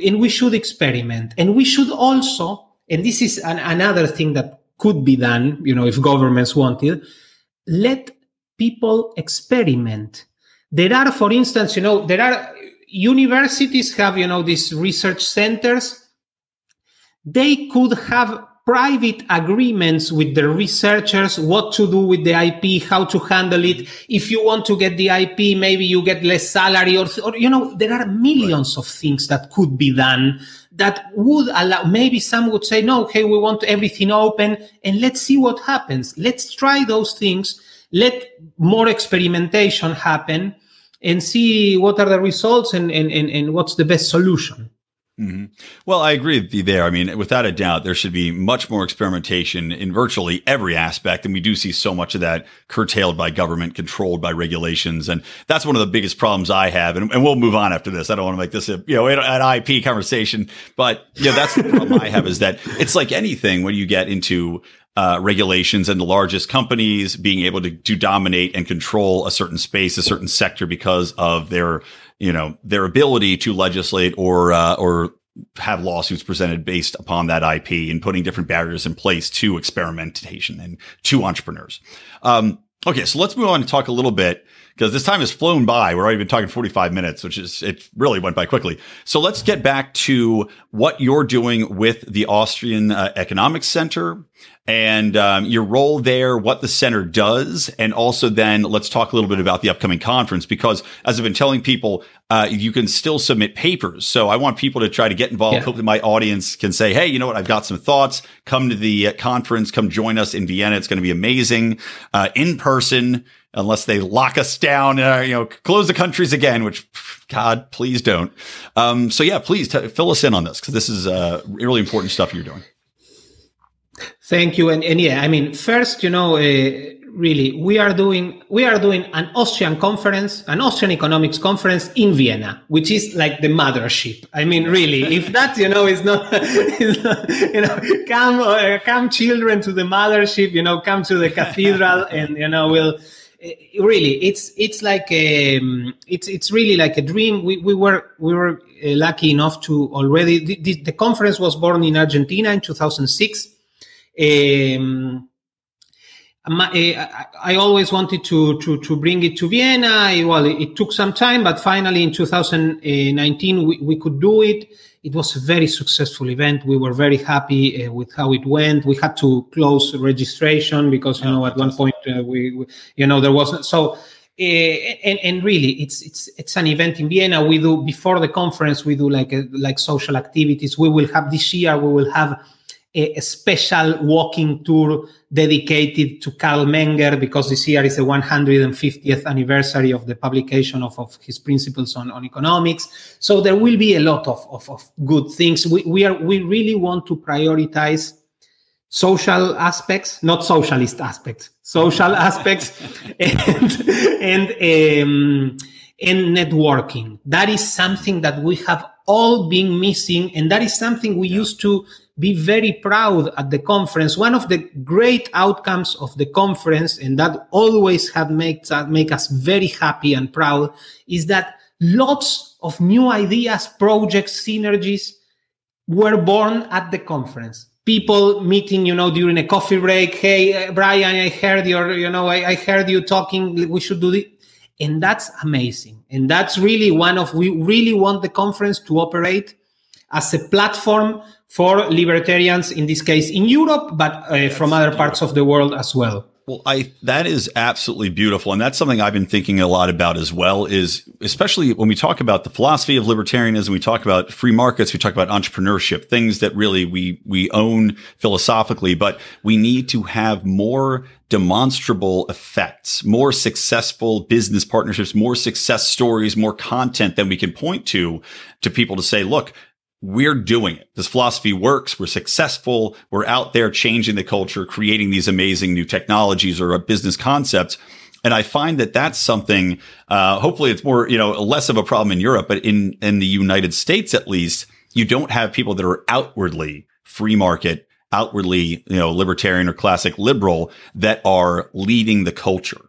and we should experiment. And we should also and this is an, another thing that could be done you know if governments wanted let people experiment. There are for instance you know there are universities have you know these research centers. They could have private agreements with the researchers what to do with the IP, how to handle it. If you want to get the IP, maybe you get less salary or, or you know, there are millions right. of things that could be done that would allow, maybe some would say, no, okay, we want everything open and let's see what happens. Let's try those things. let more experimentation happen and see what are the results and, and, and, and what's the best solution. Mm-hmm. Well, I agree with you there. I mean, without a doubt, there should be much more experimentation in virtually every aspect. And we do see so much of that curtailed by government, controlled by regulations. And that's one of the biggest problems I have. And, and we'll move on after this. I don't want to make this a, you know, an IP conversation, but yeah, that's the problem I have is that it's like anything when you get into uh, regulations and the largest companies being able to, to dominate and control a certain space, a certain sector because of their you know their ability to legislate or uh, or have lawsuits presented based upon that IP and putting different barriers in place to experimentation and to entrepreneurs. Um, okay, so let's move on and talk a little bit because this time has flown by. We're already been talking 45 minutes, which is, it really went by quickly. So let's get back to what you're doing with the Austrian uh, Economics Center and um, your role there, what the center does. And also then let's talk a little bit about the upcoming conference because as I've been telling people, uh, you can still submit papers. So I want people to try to get involved. Yeah. Hope that my audience can say, Hey, you know what? I've got some thoughts. Come to the uh, conference. Come join us in Vienna. It's going to be amazing. Uh, in person unless they lock us down, uh, you know, close the countries again, which God, please don't. Um, so yeah, please t- fill us in on this because this is uh, really important stuff you're doing. Thank you, and, and yeah, I mean, first, you know, uh, really, we are doing we are doing an Austrian conference, an Austrian economics conference in Vienna, which is like the mothership. I mean, really, if that you know is not, is not you know, come uh, come children to the mothership, you know, come to the cathedral, and you know, we'll really it's it's like a, um, it's it's really like a dream. We, we were we were uh, lucky enough to already the, the, conference was born in argentina in 2006 um, my, uh, I always wanted to, to, to bring it to Vienna. Well, it took some time, but finally in 2019 we, we could do it it was a very successful event. We were very happy uh, with how it went. We had to close registration because you know at one point uh, we, we, you know there wasn't so. Uh, and, and really, it's it's it's an event in Vienna. We do before the conference. We do like a, like social activities. We will have this year. We will have a, special walking tour dedicated to Carl Menger because this year is the 150th anniversary of the publication of, of his principles on, on economics. So there will be a lot of, of, of good things. We, we are we really want to prioritize social aspects, not socialist aspects, social aspects, and and um, and networking. That is something that we have all been missing, and that is something we yeah. used to be very proud at the conference. One of the great outcomes of the conference, and that always have made uh, make us very happy and proud, is that lots of new ideas, projects, synergies were born at the conference. People meeting, you know, during a coffee break. Hey, uh, Brian, I heard your, you know, I, I heard you talking. We should do this. And that's amazing. And that's really one of, we really want the conference to operate as a platform for libertarians, in this case in Europe, but uh, from other parts of the world as well. Well, I that is absolutely beautiful, and that's something I've been thinking a lot about as well. Is especially when we talk about the philosophy of libertarianism, we talk about free markets, we talk about entrepreneurship, things that really we we own philosophically, but we need to have more demonstrable effects, more successful business partnerships, more success stories, more content than we can point to to people to say, look, we're doing it. This philosophy works. We're successful. We're out there changing the culture, creating these amazing new technologies or business concepts. And I find that that's something, uh, hopefully it's more, you know, less of a problem in Europe, but in, in the United States, at least, you don't have people that are outwardly free market, outwardly, you know, libertarian or classic liberal that are leading the culture.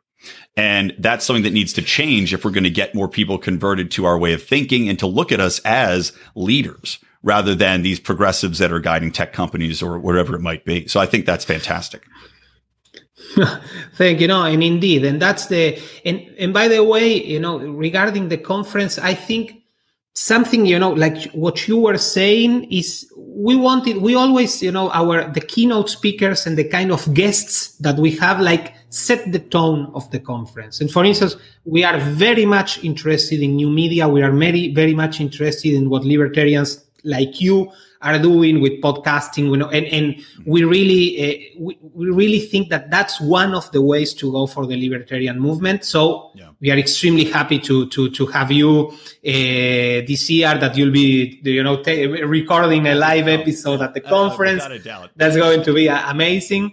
And that's something that needs to change if we're going to get more people converted to our way of thinking and to look at us as leaders rather than these progressives that are guiding tech companies or whatever it might be. So I think that's fantastic. Thank you. No, and indeed, and that's the and and by the way, you know, regarding the conference, I think something you know like what you were saying is we wanted we always you know our the keynote speakers and the kind of guests that we have like set the tone of the conference. And for instance we are very much interested in new media. We are very very much interested in what libertarians like you are doing with podcasting. You know, and, and we really uh, we, we really think that that's one of the ways to go for the libertarian movement. So yeah. we are extremely happy to to to have you uh, this year that you'll be you know t- recording a live episode at the conference. Uh, that's going to be amazing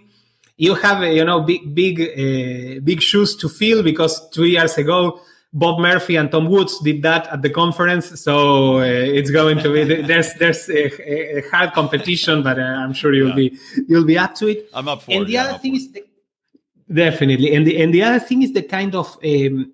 you have you know big big uh, big shoes to fill because two years ago Bob Murphy and Tom Woods did that at the conference, so uh, it's going to be there's there's a, a hard competition, but uh, I'm sure you'll yeah. be you'll be up to it. I'm up for and it. And the yeah, other thing is the, definitely, and the and the other thing is the kind of um,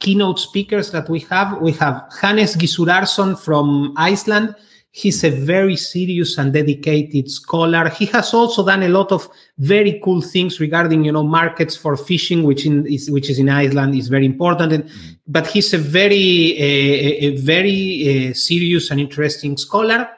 keynote speakers that we have. We have Hannes Gissurarson from Iceland He's a very serious and dedicated scholar. He has also done a lot of very cool things regarding, you know, markets for fishing, which in is, which is in Iceland is very important. And, mm-hmm. But he's a very, a, a very uh, serious and interesting scholar.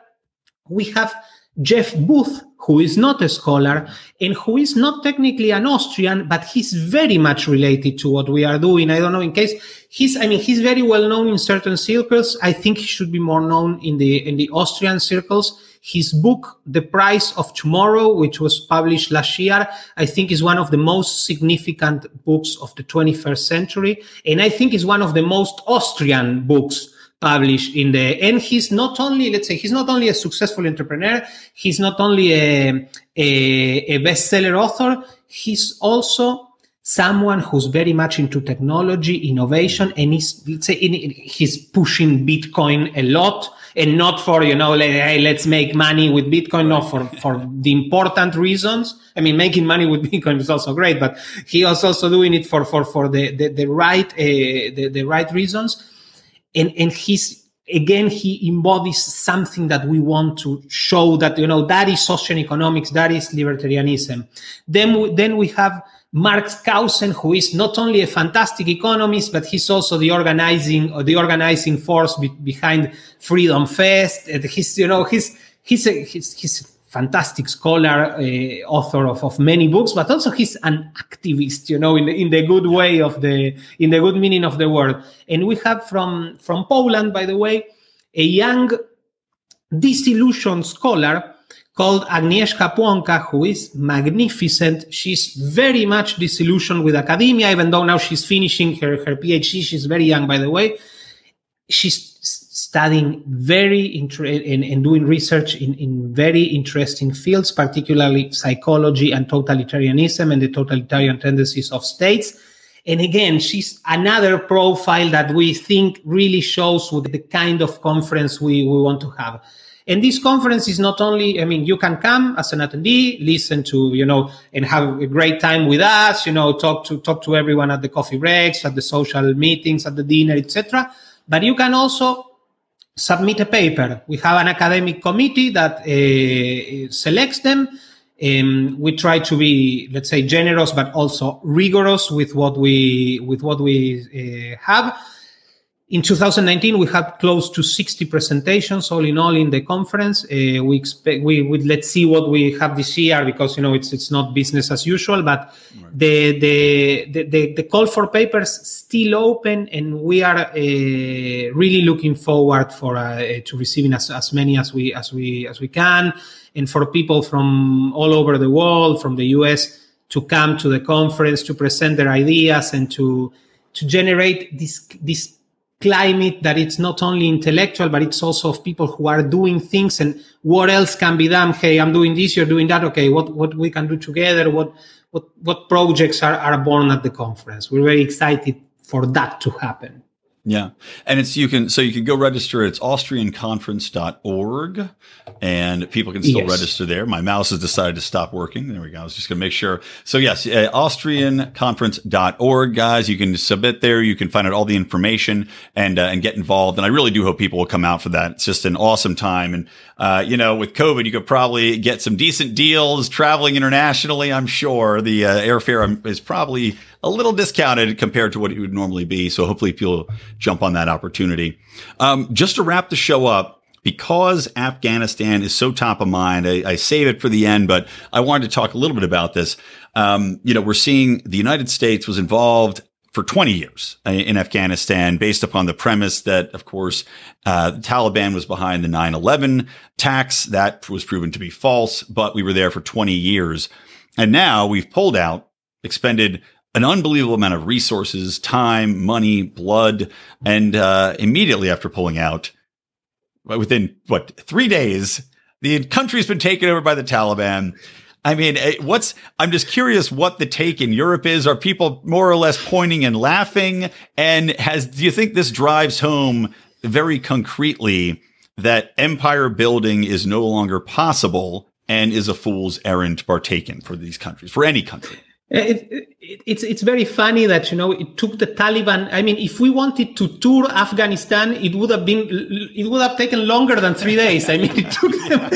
We have Jeff Booth, who is not a scholar and who is not technically an Austrian, but he's very much related to what we are doing. I don't know in case he's, I mean, he's very well known in certain circles. I think he should be more known in the, in the Austrian circles. His book, The Price of Tomorrow, which was published last year, I think is one of the most significant books of the 21st century. And I think is one of the most Austrian books published in the and he's not only let's say he's not only a successful entrepreneur he's not only a, a, a bestseller author he's also someone who's very much into technology innovation and he's let's say in, he's pushing bitcoin a lot and not for you know like, hey let's make money with bitcoin no for for the important reasons. I mean making money with bitcoin is also great but he was also doing it for for for the the, the right uh, the, the right reasons and and he's again he embodies something that we want to show that you know that is social economics that is libertarianism then we, then we have Mark Skousen, who is not only a fantastic economist, but he's also the organizing or the organizing force be, behind Freedom Fest. And he's, you know, he's he's a, he's, he's fantastic scholar, uh, author of, of many books, but also he's an activist, you know, in the, in the good way of the, in the good meaning of the word. And we have from, from Poland, by the way, a young disillusioned scholar called Agnieszka Płonka, who is magnificent. She's very much disillusioned with academia, even though now she's finishing her, her PhD. She's very young, by the way. She's studying very inter- and, and doing research in, in very interesting fields, particularly psychology and totalitarianism and the totalitarian tendencies of states. And again, she's another profile that we think really shows with the kind of conference we, we want to have. And this conference is not only, I mean, you can come as an attendee, listen to, you know, and have a great time with us, you know, talk to, talk to everyone at the coffee breaks, at the social meetings, at the dinner, etc. But you can also submit a paper. We have an academic committee that uh, selects them. Um, we try to be, let's say, generous, but also rigorous with what we with what we uh, have. In 2019, we had close to 60 presentations, all in all, in the conference. Uh, we expect we would let's see what we have this year because you know it's it's not business as usual. But right. the, the, the the the call for papers still open, and we are uh, really looking forward for uh, to receiving as, as many as we as we as we can, and for people from all over the world, from the US, to come to the conference to present their ideas and to to generate this this climate that it's not only intellectual, but it's also of people who are doing things and what else can be done. Hey, I'm doing this, you're doing that. Okay, what, what we can do together, what, what, what projects are, are born at the conference. We're very excited for that to happen. Yeah. And it's, you can, so you can go register. It's austrianconference.org and people can still yes. register there. My mouse has decided to stop working. There we go. I was just going to make sure. So yes, uh, austrianconference.org guys, you can submit there. You can find out all the information and, uh, and get involved. And I really do hope people will come out for that. It's just an awesome time. And, uh, you know, with COVID, you could probably get some decent deals traveling internationally. I'm sure the uh, airfare is probably a little discounted compared to what it would normally be. So hopefully people jump on that opportunity. Um, just to wrap the show up, because Afghanistan is so top of mind, I, I, save it for the end, but I wanted to talk a little bit about this. Um, you know, we're seeing the United States was involved for 20 years uh, in Afghanistan, based upon the premise that, of course, uh, the Taliban was behind the 9 11 attacks. That was proven to be false, but we were there for 20 years. And now we've pulled out, expended an unbelievable amount of resources, time, money, blood. And uh, immediately after pulling out, within what, three days, the country's been taken over by the Taliban. I mean, eh, what's, I'm just curious what the take in Europe is. Are people more or less pointing and laughing? And has, do you think this drives home very concretely that empire building is no longer possible and is a fool's errand partaken for these countries, for any country? Eh, it, it, it's it's very funny that you know it took the Taliban. I mean, if we wanted to tour Afghanistan, it would have been it would have taken longer than three days. I mean, it took them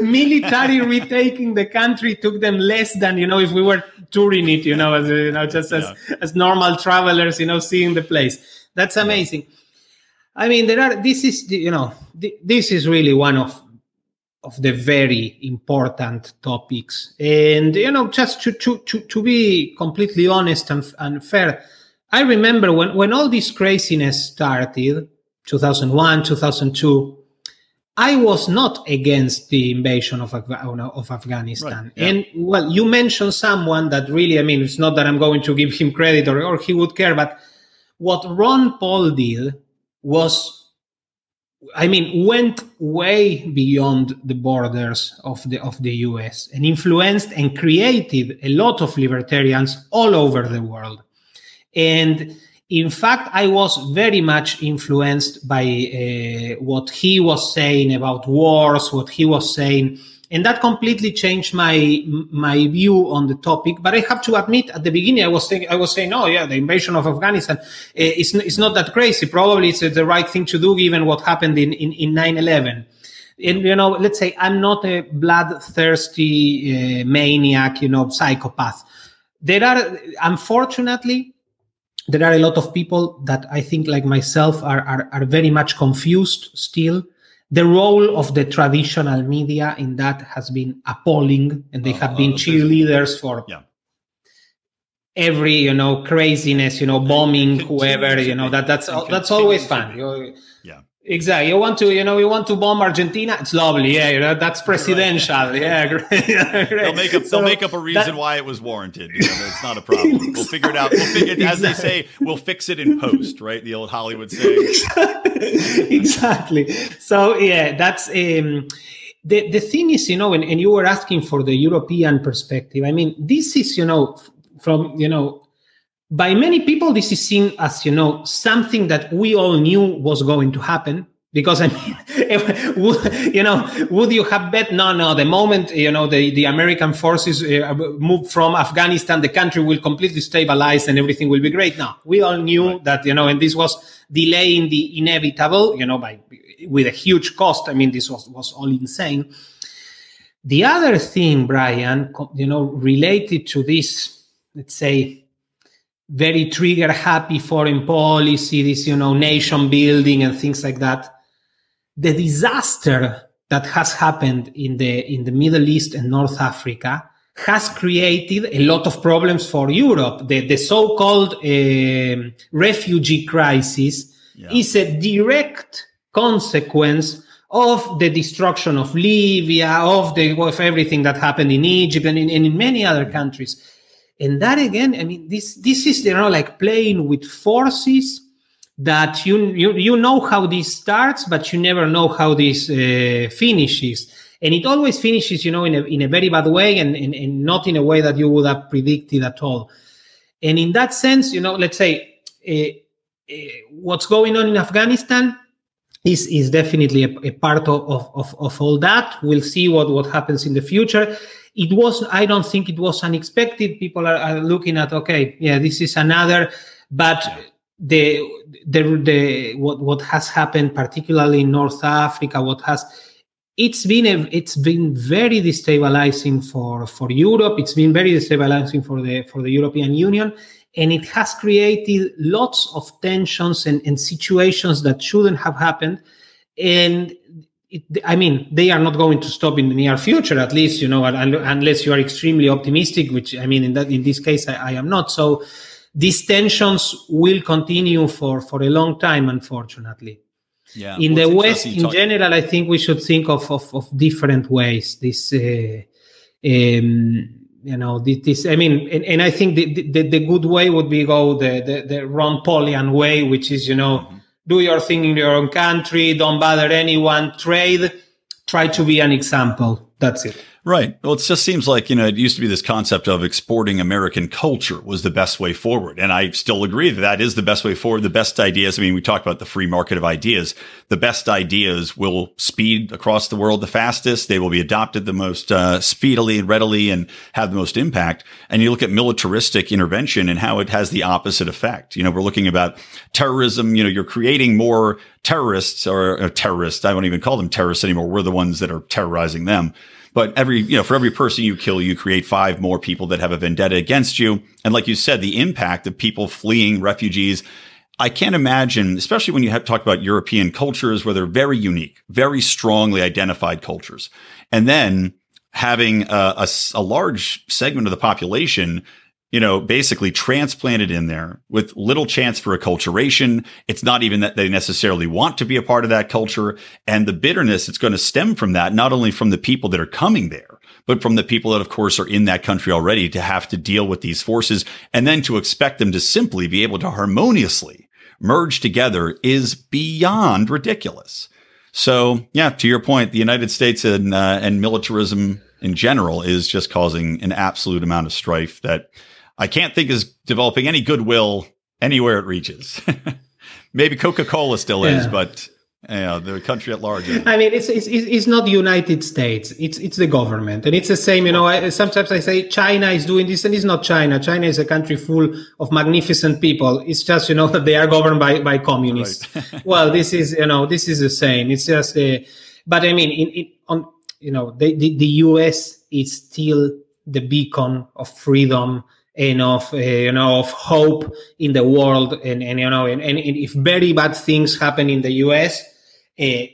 military retaking the country took them less than you know if we were touring it. You know, as you know, just as yeah. as normal travelers, you know, seeing the place. That's amazing. I mean, there are. This is you know, this is really one of of the very important topics. And, you know, just to, to, to, to be completely honest and, and fair, I remember when, when all this craziness started, 2001, 2002, I was not against the invasion of, of Afghanistan. Right, yeah. And well, you mentioned someone that really, I mean, it's not that I'm going to give him credit or, or he would care, but what Ron Paul did was I mean, went way beyond the borders of the of the U.S. and influenced and created a lot of libertarians all over the world. And in fact, I was very much influenced by uh, what he was saying about wars, what he was saying and that completely changed my my view on the topic. But I have to admit, at the beginning, I was saying I was saying, oh yeah, the invasion of Afghanistan eh, is it's not that crazy. Probably it's the right thing to do given what happened in in, in 9/11. And you know, let's say I'm not a bloodthirsty uh, maniac, you know, psychopath. There are, unfortunately, there are a lot of people that I think, like myself, are are, are very much confused still the role of the traditional media in that has been appalling and they uh, have been cheerleaders for yeah. every you know craziness you know bombing whoever you know that that's that's always fun. yeah Exactly. You want to, you know, you want to bomb Argentina. It's lovely. Yeah, you know, that's presidential. Right. Yeah, great. they'll make up. So they'll make up a reason that, why it was warranted. You know, it's not a problem. Exactly. We'll figure it out. We'll figure, exactly. as they say, we'll fix it in post. Right? The old Hollywood saying. exactly. So yeah, that's um, the the thing is, you know, and, and you were asking for the European perspective. I mean, this is, you know, from you know by many people, this is seen as, you know, something that we all knew was going to happen. Because I mean, if, would, you know, would you have bet? No, no. The moment you know the, the American forces uh, move from Afghanistan, the country will completely stabilize and everything will be great. Now we all knew right. that you know, and this was delaying the inevitable. You know, by with a huge cost. I mean, this was was all insane. The other thing, Brian, you know, related to this, let's say, very trigger happy foreign policy, this, you know, nation building and things like that. The disaster that has happened in the, in the Middle East and North Africa has created a lot of problems for Europe. The, the so-called uh, refugee crisis yeah. is a direct consequence of the destruction of Libya, of the of everything that happened in Egypt and in, and in many other countries and that again i mean this this is you know like playing with forces that you you, you know how this starts but you never know how this uh, finishes. And it always finishes you know in a, in a very bad way and, and, and not in a way that you would have predicted at all. And in that sense you know let's say uh, uh, what's going on in afghanistan is, is definitely a, a part of, of, of all that. We'll see what, what happens in the future it was i don't think it was unexpected. People are, are, looking at okay yeah this is another but the the the what what has happened particularly in north africa what has it's been a, it's been very destabilizing for for europe. It's been very destabilizing for the for the european union. And it has created lots of tensions and, and situations that shouldn't have happened. And it, I mean, they are not going to stop in the near future, at least, you know, unless you are extremely optimistic, which I mean, in that, in this case, I, I am not. So these tensions will continue for for a long time, unfortunately. Yeah. In the West, in talk- general, I think we should think of of, of different ways. This. Uh, um, you know this, this i mean and, and i think the, the the good way would be go the the, the ron paulian way which is you know Mm-hmm. Do your thing in your own country. Don't bother anyone. Trade. Try to be an example. That's it Right. Well, it just seems like, you know, it used to be this concept of exporting American culture was the best way forward. And I still agree that that is the best way forward. The best ideas. I mean, we talked about the free market of ideas. The best ideas will speed across the world the fastest. They will be adopted the most uh, speedily and readily and have the most impact. And you look at militaristic intervention and how it has the opposite effect. You know, we're looking about terrorism. You know, you're creating more terrorists or, or terrorists. I won't even call them terrorists anymore. We're the ones that are terrorizing them. But every, you know, for every person you kill, you create five more people that have a vendetta against you. And like you said, the impact of people fleeing, refugees. I can't imagine, especially when you have talked about European cultures where they're very unique, very strongly identified cultures. And then having a large segment of the population you know, basically transplanted in there with little chance for acculturation. It's not even that they necessarily want to be a part of that culture. And the bitterness that's going to stem from that, not only from the people that are coming there, but from the people that, of course, are in that country already to have to deal with these forces and then to expect them to simply be able to harmoniously merge together is beyond ridiculous. So, yeah, to your point, the United States and uh, and militarism in general is just causing an absolute amount of strife that I can't think is developing any goodwill anywhere it reaches. Maybe Coca Cola still is, but know, the country at large. I mean, it's, it's it's not the United States. It's it's the government, and it's the same. You know, I, sometimes I say China is doing this, and it's not China. China is a country full of magnificent people. It's just you know that they are governed by by communists. well, this is you know this is the same. It's just uh, but I mean, in, in on you know the, the the U.S. is still the beacon of freedom and of uh, you know of hope in the world and, and you know and, and if very bad things happen in the US uh,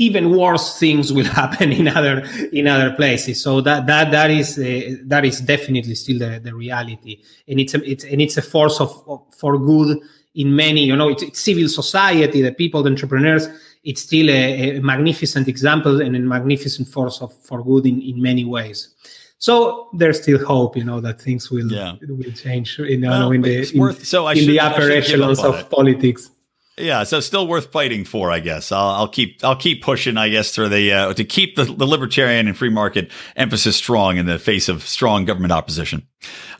even worse things will happen in other in other places. So that that that is uh, that is definitely still the, the reality. And it's a, it's and it's a force of, of for good in many you know it's, it's civil society the people the entrepreneurs. It's still a, a magnificent example and a magnificent force of for good in, in many ways so there's still hope, you know, that things will Yeah. will change, you know, Well, in the in, worth- so I in the upper shouldn't give up echelons of it. politics. Yeah, so still worth fighting for, I guess. I'll, I'll keep I'll keep pushing, I guess, for the uh, to keep the, the libertarian and free market emphasis strong in the face of strong government opposition.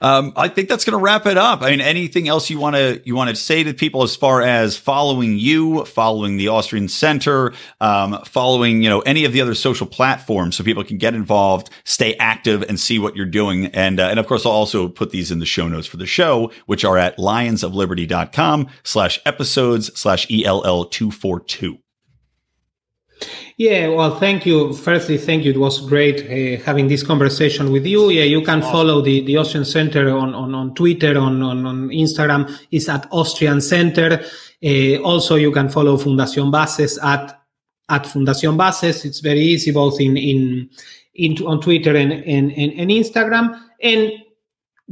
Um, I think that's going to wrap it up. I mean, anything else you want to you want to say to people as far as following you, following the Austrian Center, um, following you know any of the other social platforms, so people can get involved, stay active, and see what you're doing. And uh, and of course, I'll also put these in the show notes for the show, which are at lionsofliberty.com slash episodes slash ell two four two. Yeah, well, thank you. Firstly, thank you. It was great uh, having this conversation with you. Yeah, you can follow the, the Austrian Center on, on, on Twitter, on, on, on Instagram. It's at Austrian Center. Uh, also, you can follow Fundación Bases at at Fundación Bases. It's very easy, both in in, in on Twitter and, and, and, and Instagram. And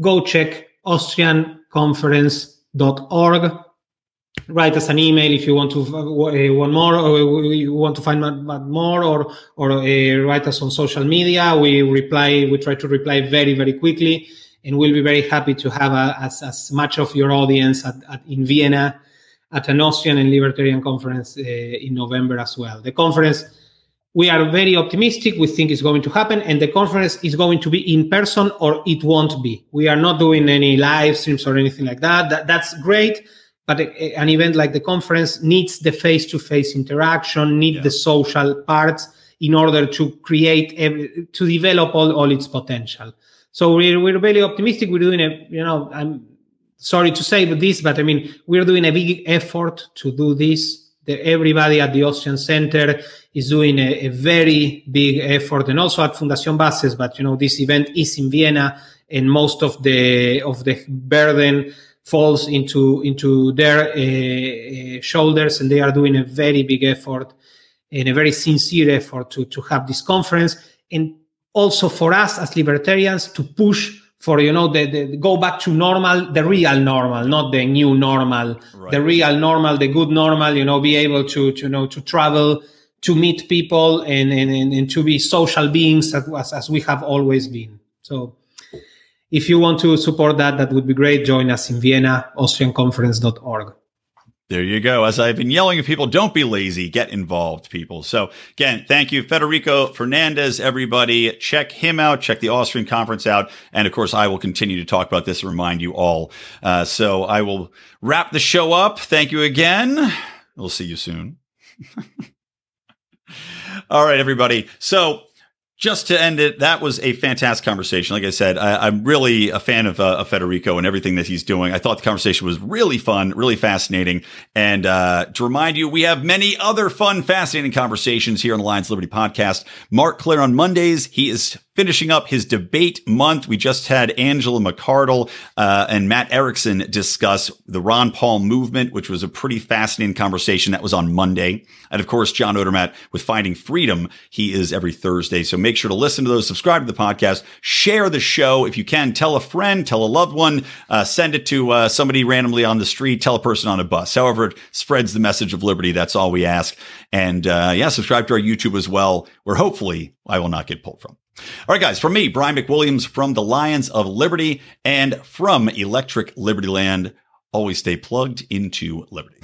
go check AustrianConference.org write us an email if you want to uh, want more or you want to find more or or uh, write us on social media. We reply we try to reply very very quickly and we'll be very happy to have a, as, as much of your audience at, at, in vienna at an austrian and libertarian conference uh, in november as well. The conference we are very optimistic. We think it's going to happen and the conference is going to be in person or it won't be. We are not doing any live streams or anything like that, that that's great but an event like the conference needs the face-to-face interaction need Yeah. the social parts in order to create every, to develop all, all its potential so we're, we're very optimistic we're doing a you know i'm sorry to say this but i mean we're doing a big effort to do this everybody at the Austrian Center is doing a, a very big effort, and also at Fundación Bases. But you know, this event is in Vienna, and most of the of the burden falls into into their uh, uh, shoulders, and they are doing a very big effort and a very sincere effort to to have this conference, and also for us as libertarians to push for you know the, the go back to normal the real normal not the new normal. Right. the real normal the good normal you know be able to to you know to travel to meet people and and, and, and to be social beings as, as we have always been. So if you want to support that that would be great join us in vienna austrianconference.org there you go. As I've been yelling at people, don't be lazy, get involved, people. So again, thank you, Federico Fernandez, everybody. Check him out, check the Austrian conference out. And of course, I will continue to talk about this and remind you all. Uh, so I will wrap the show up. Thank you again. We'll see you soon. all right, everybody. So just to end it, that was a fantastic conversation. Like I said, I, am really a fan of, uh, of, Federico and everything that he's doing. I thought the conversation was really fun, really fascinating. And uh, to remind you, we have many other fun, fascinating conversations here on the Lions Liberty podcast. Marc Clair on Mondays. He is finishing up his debate month. We just had Angela McArdle uh, and Matt Erickson discuss the Ron Paul movement, which was a pretty fascinating conversation. That was on Monday. And of course, John Odermatt with Finding Freedom. He is every Thursday. So make sure to listen to those, subscribe to the podcast, share the show. If you can, tell a friend, tell a loved one, uh, send it to uh, somebody randomly on the street, tell a person on a bus. However, it spreads the message of liberty. That's all we ask. And uh, yeah, subscribe to our YouTube as well, where hopefully I will not get pulled from. All right, guys, from me, Brian McWilliams from the Lions of Liberty and from Electric Liberty Land, always stay plugged into Liberty.